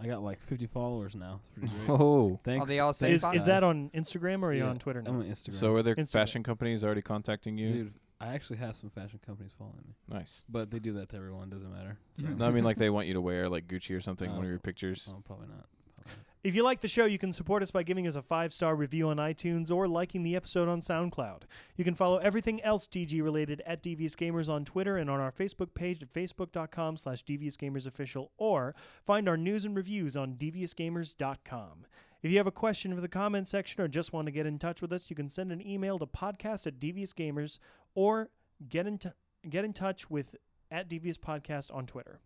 S4: I got like 50 followers now. It's pretty great.
S2: Oh,
S4: Thanks.
S3: Are they all safe
S1: Is, is that on Instagram or are you
S4: Yeah,
S1: on Twitter now?
S4: I'm on Instagram.
S2: so are there
S1: Instagram.
S2: fashion companies already contacting you?
S4: Dude, I actually have some fashion companies following me,
S2: Nice.
S4: but they do that to everyone. Doesn't matter. So.
S2: No, I mean like they want you to wear like Gucci or something. one of
S4: Oh.
S2: your pictures.
S4: Oh, probably not. Probably not.
S1: If you like the show, you can support us by giving us a five star review on iTunes or liking the episode on SoundCloud. You can follow everything else DG related at Devious Gamers on Twitter and on our Facebook page at facebook.com slash deviousgamers or find our news and reviews on deviousgamers.com. If you have a question for the comment section or just want to get in touch with us, you can send an email to podcast at deviousgamers or get in, t- get in touch with at Devious Podcast on Twitter.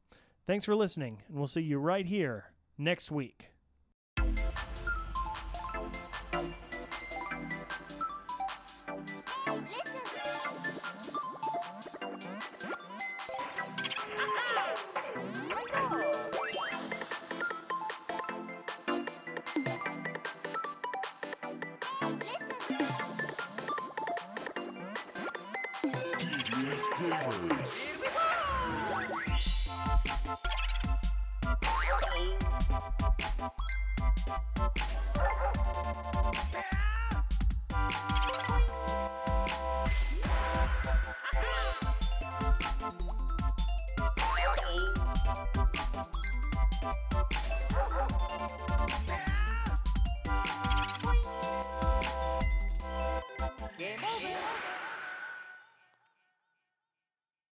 S1: Thanks for listening, and we'll see you right here next week.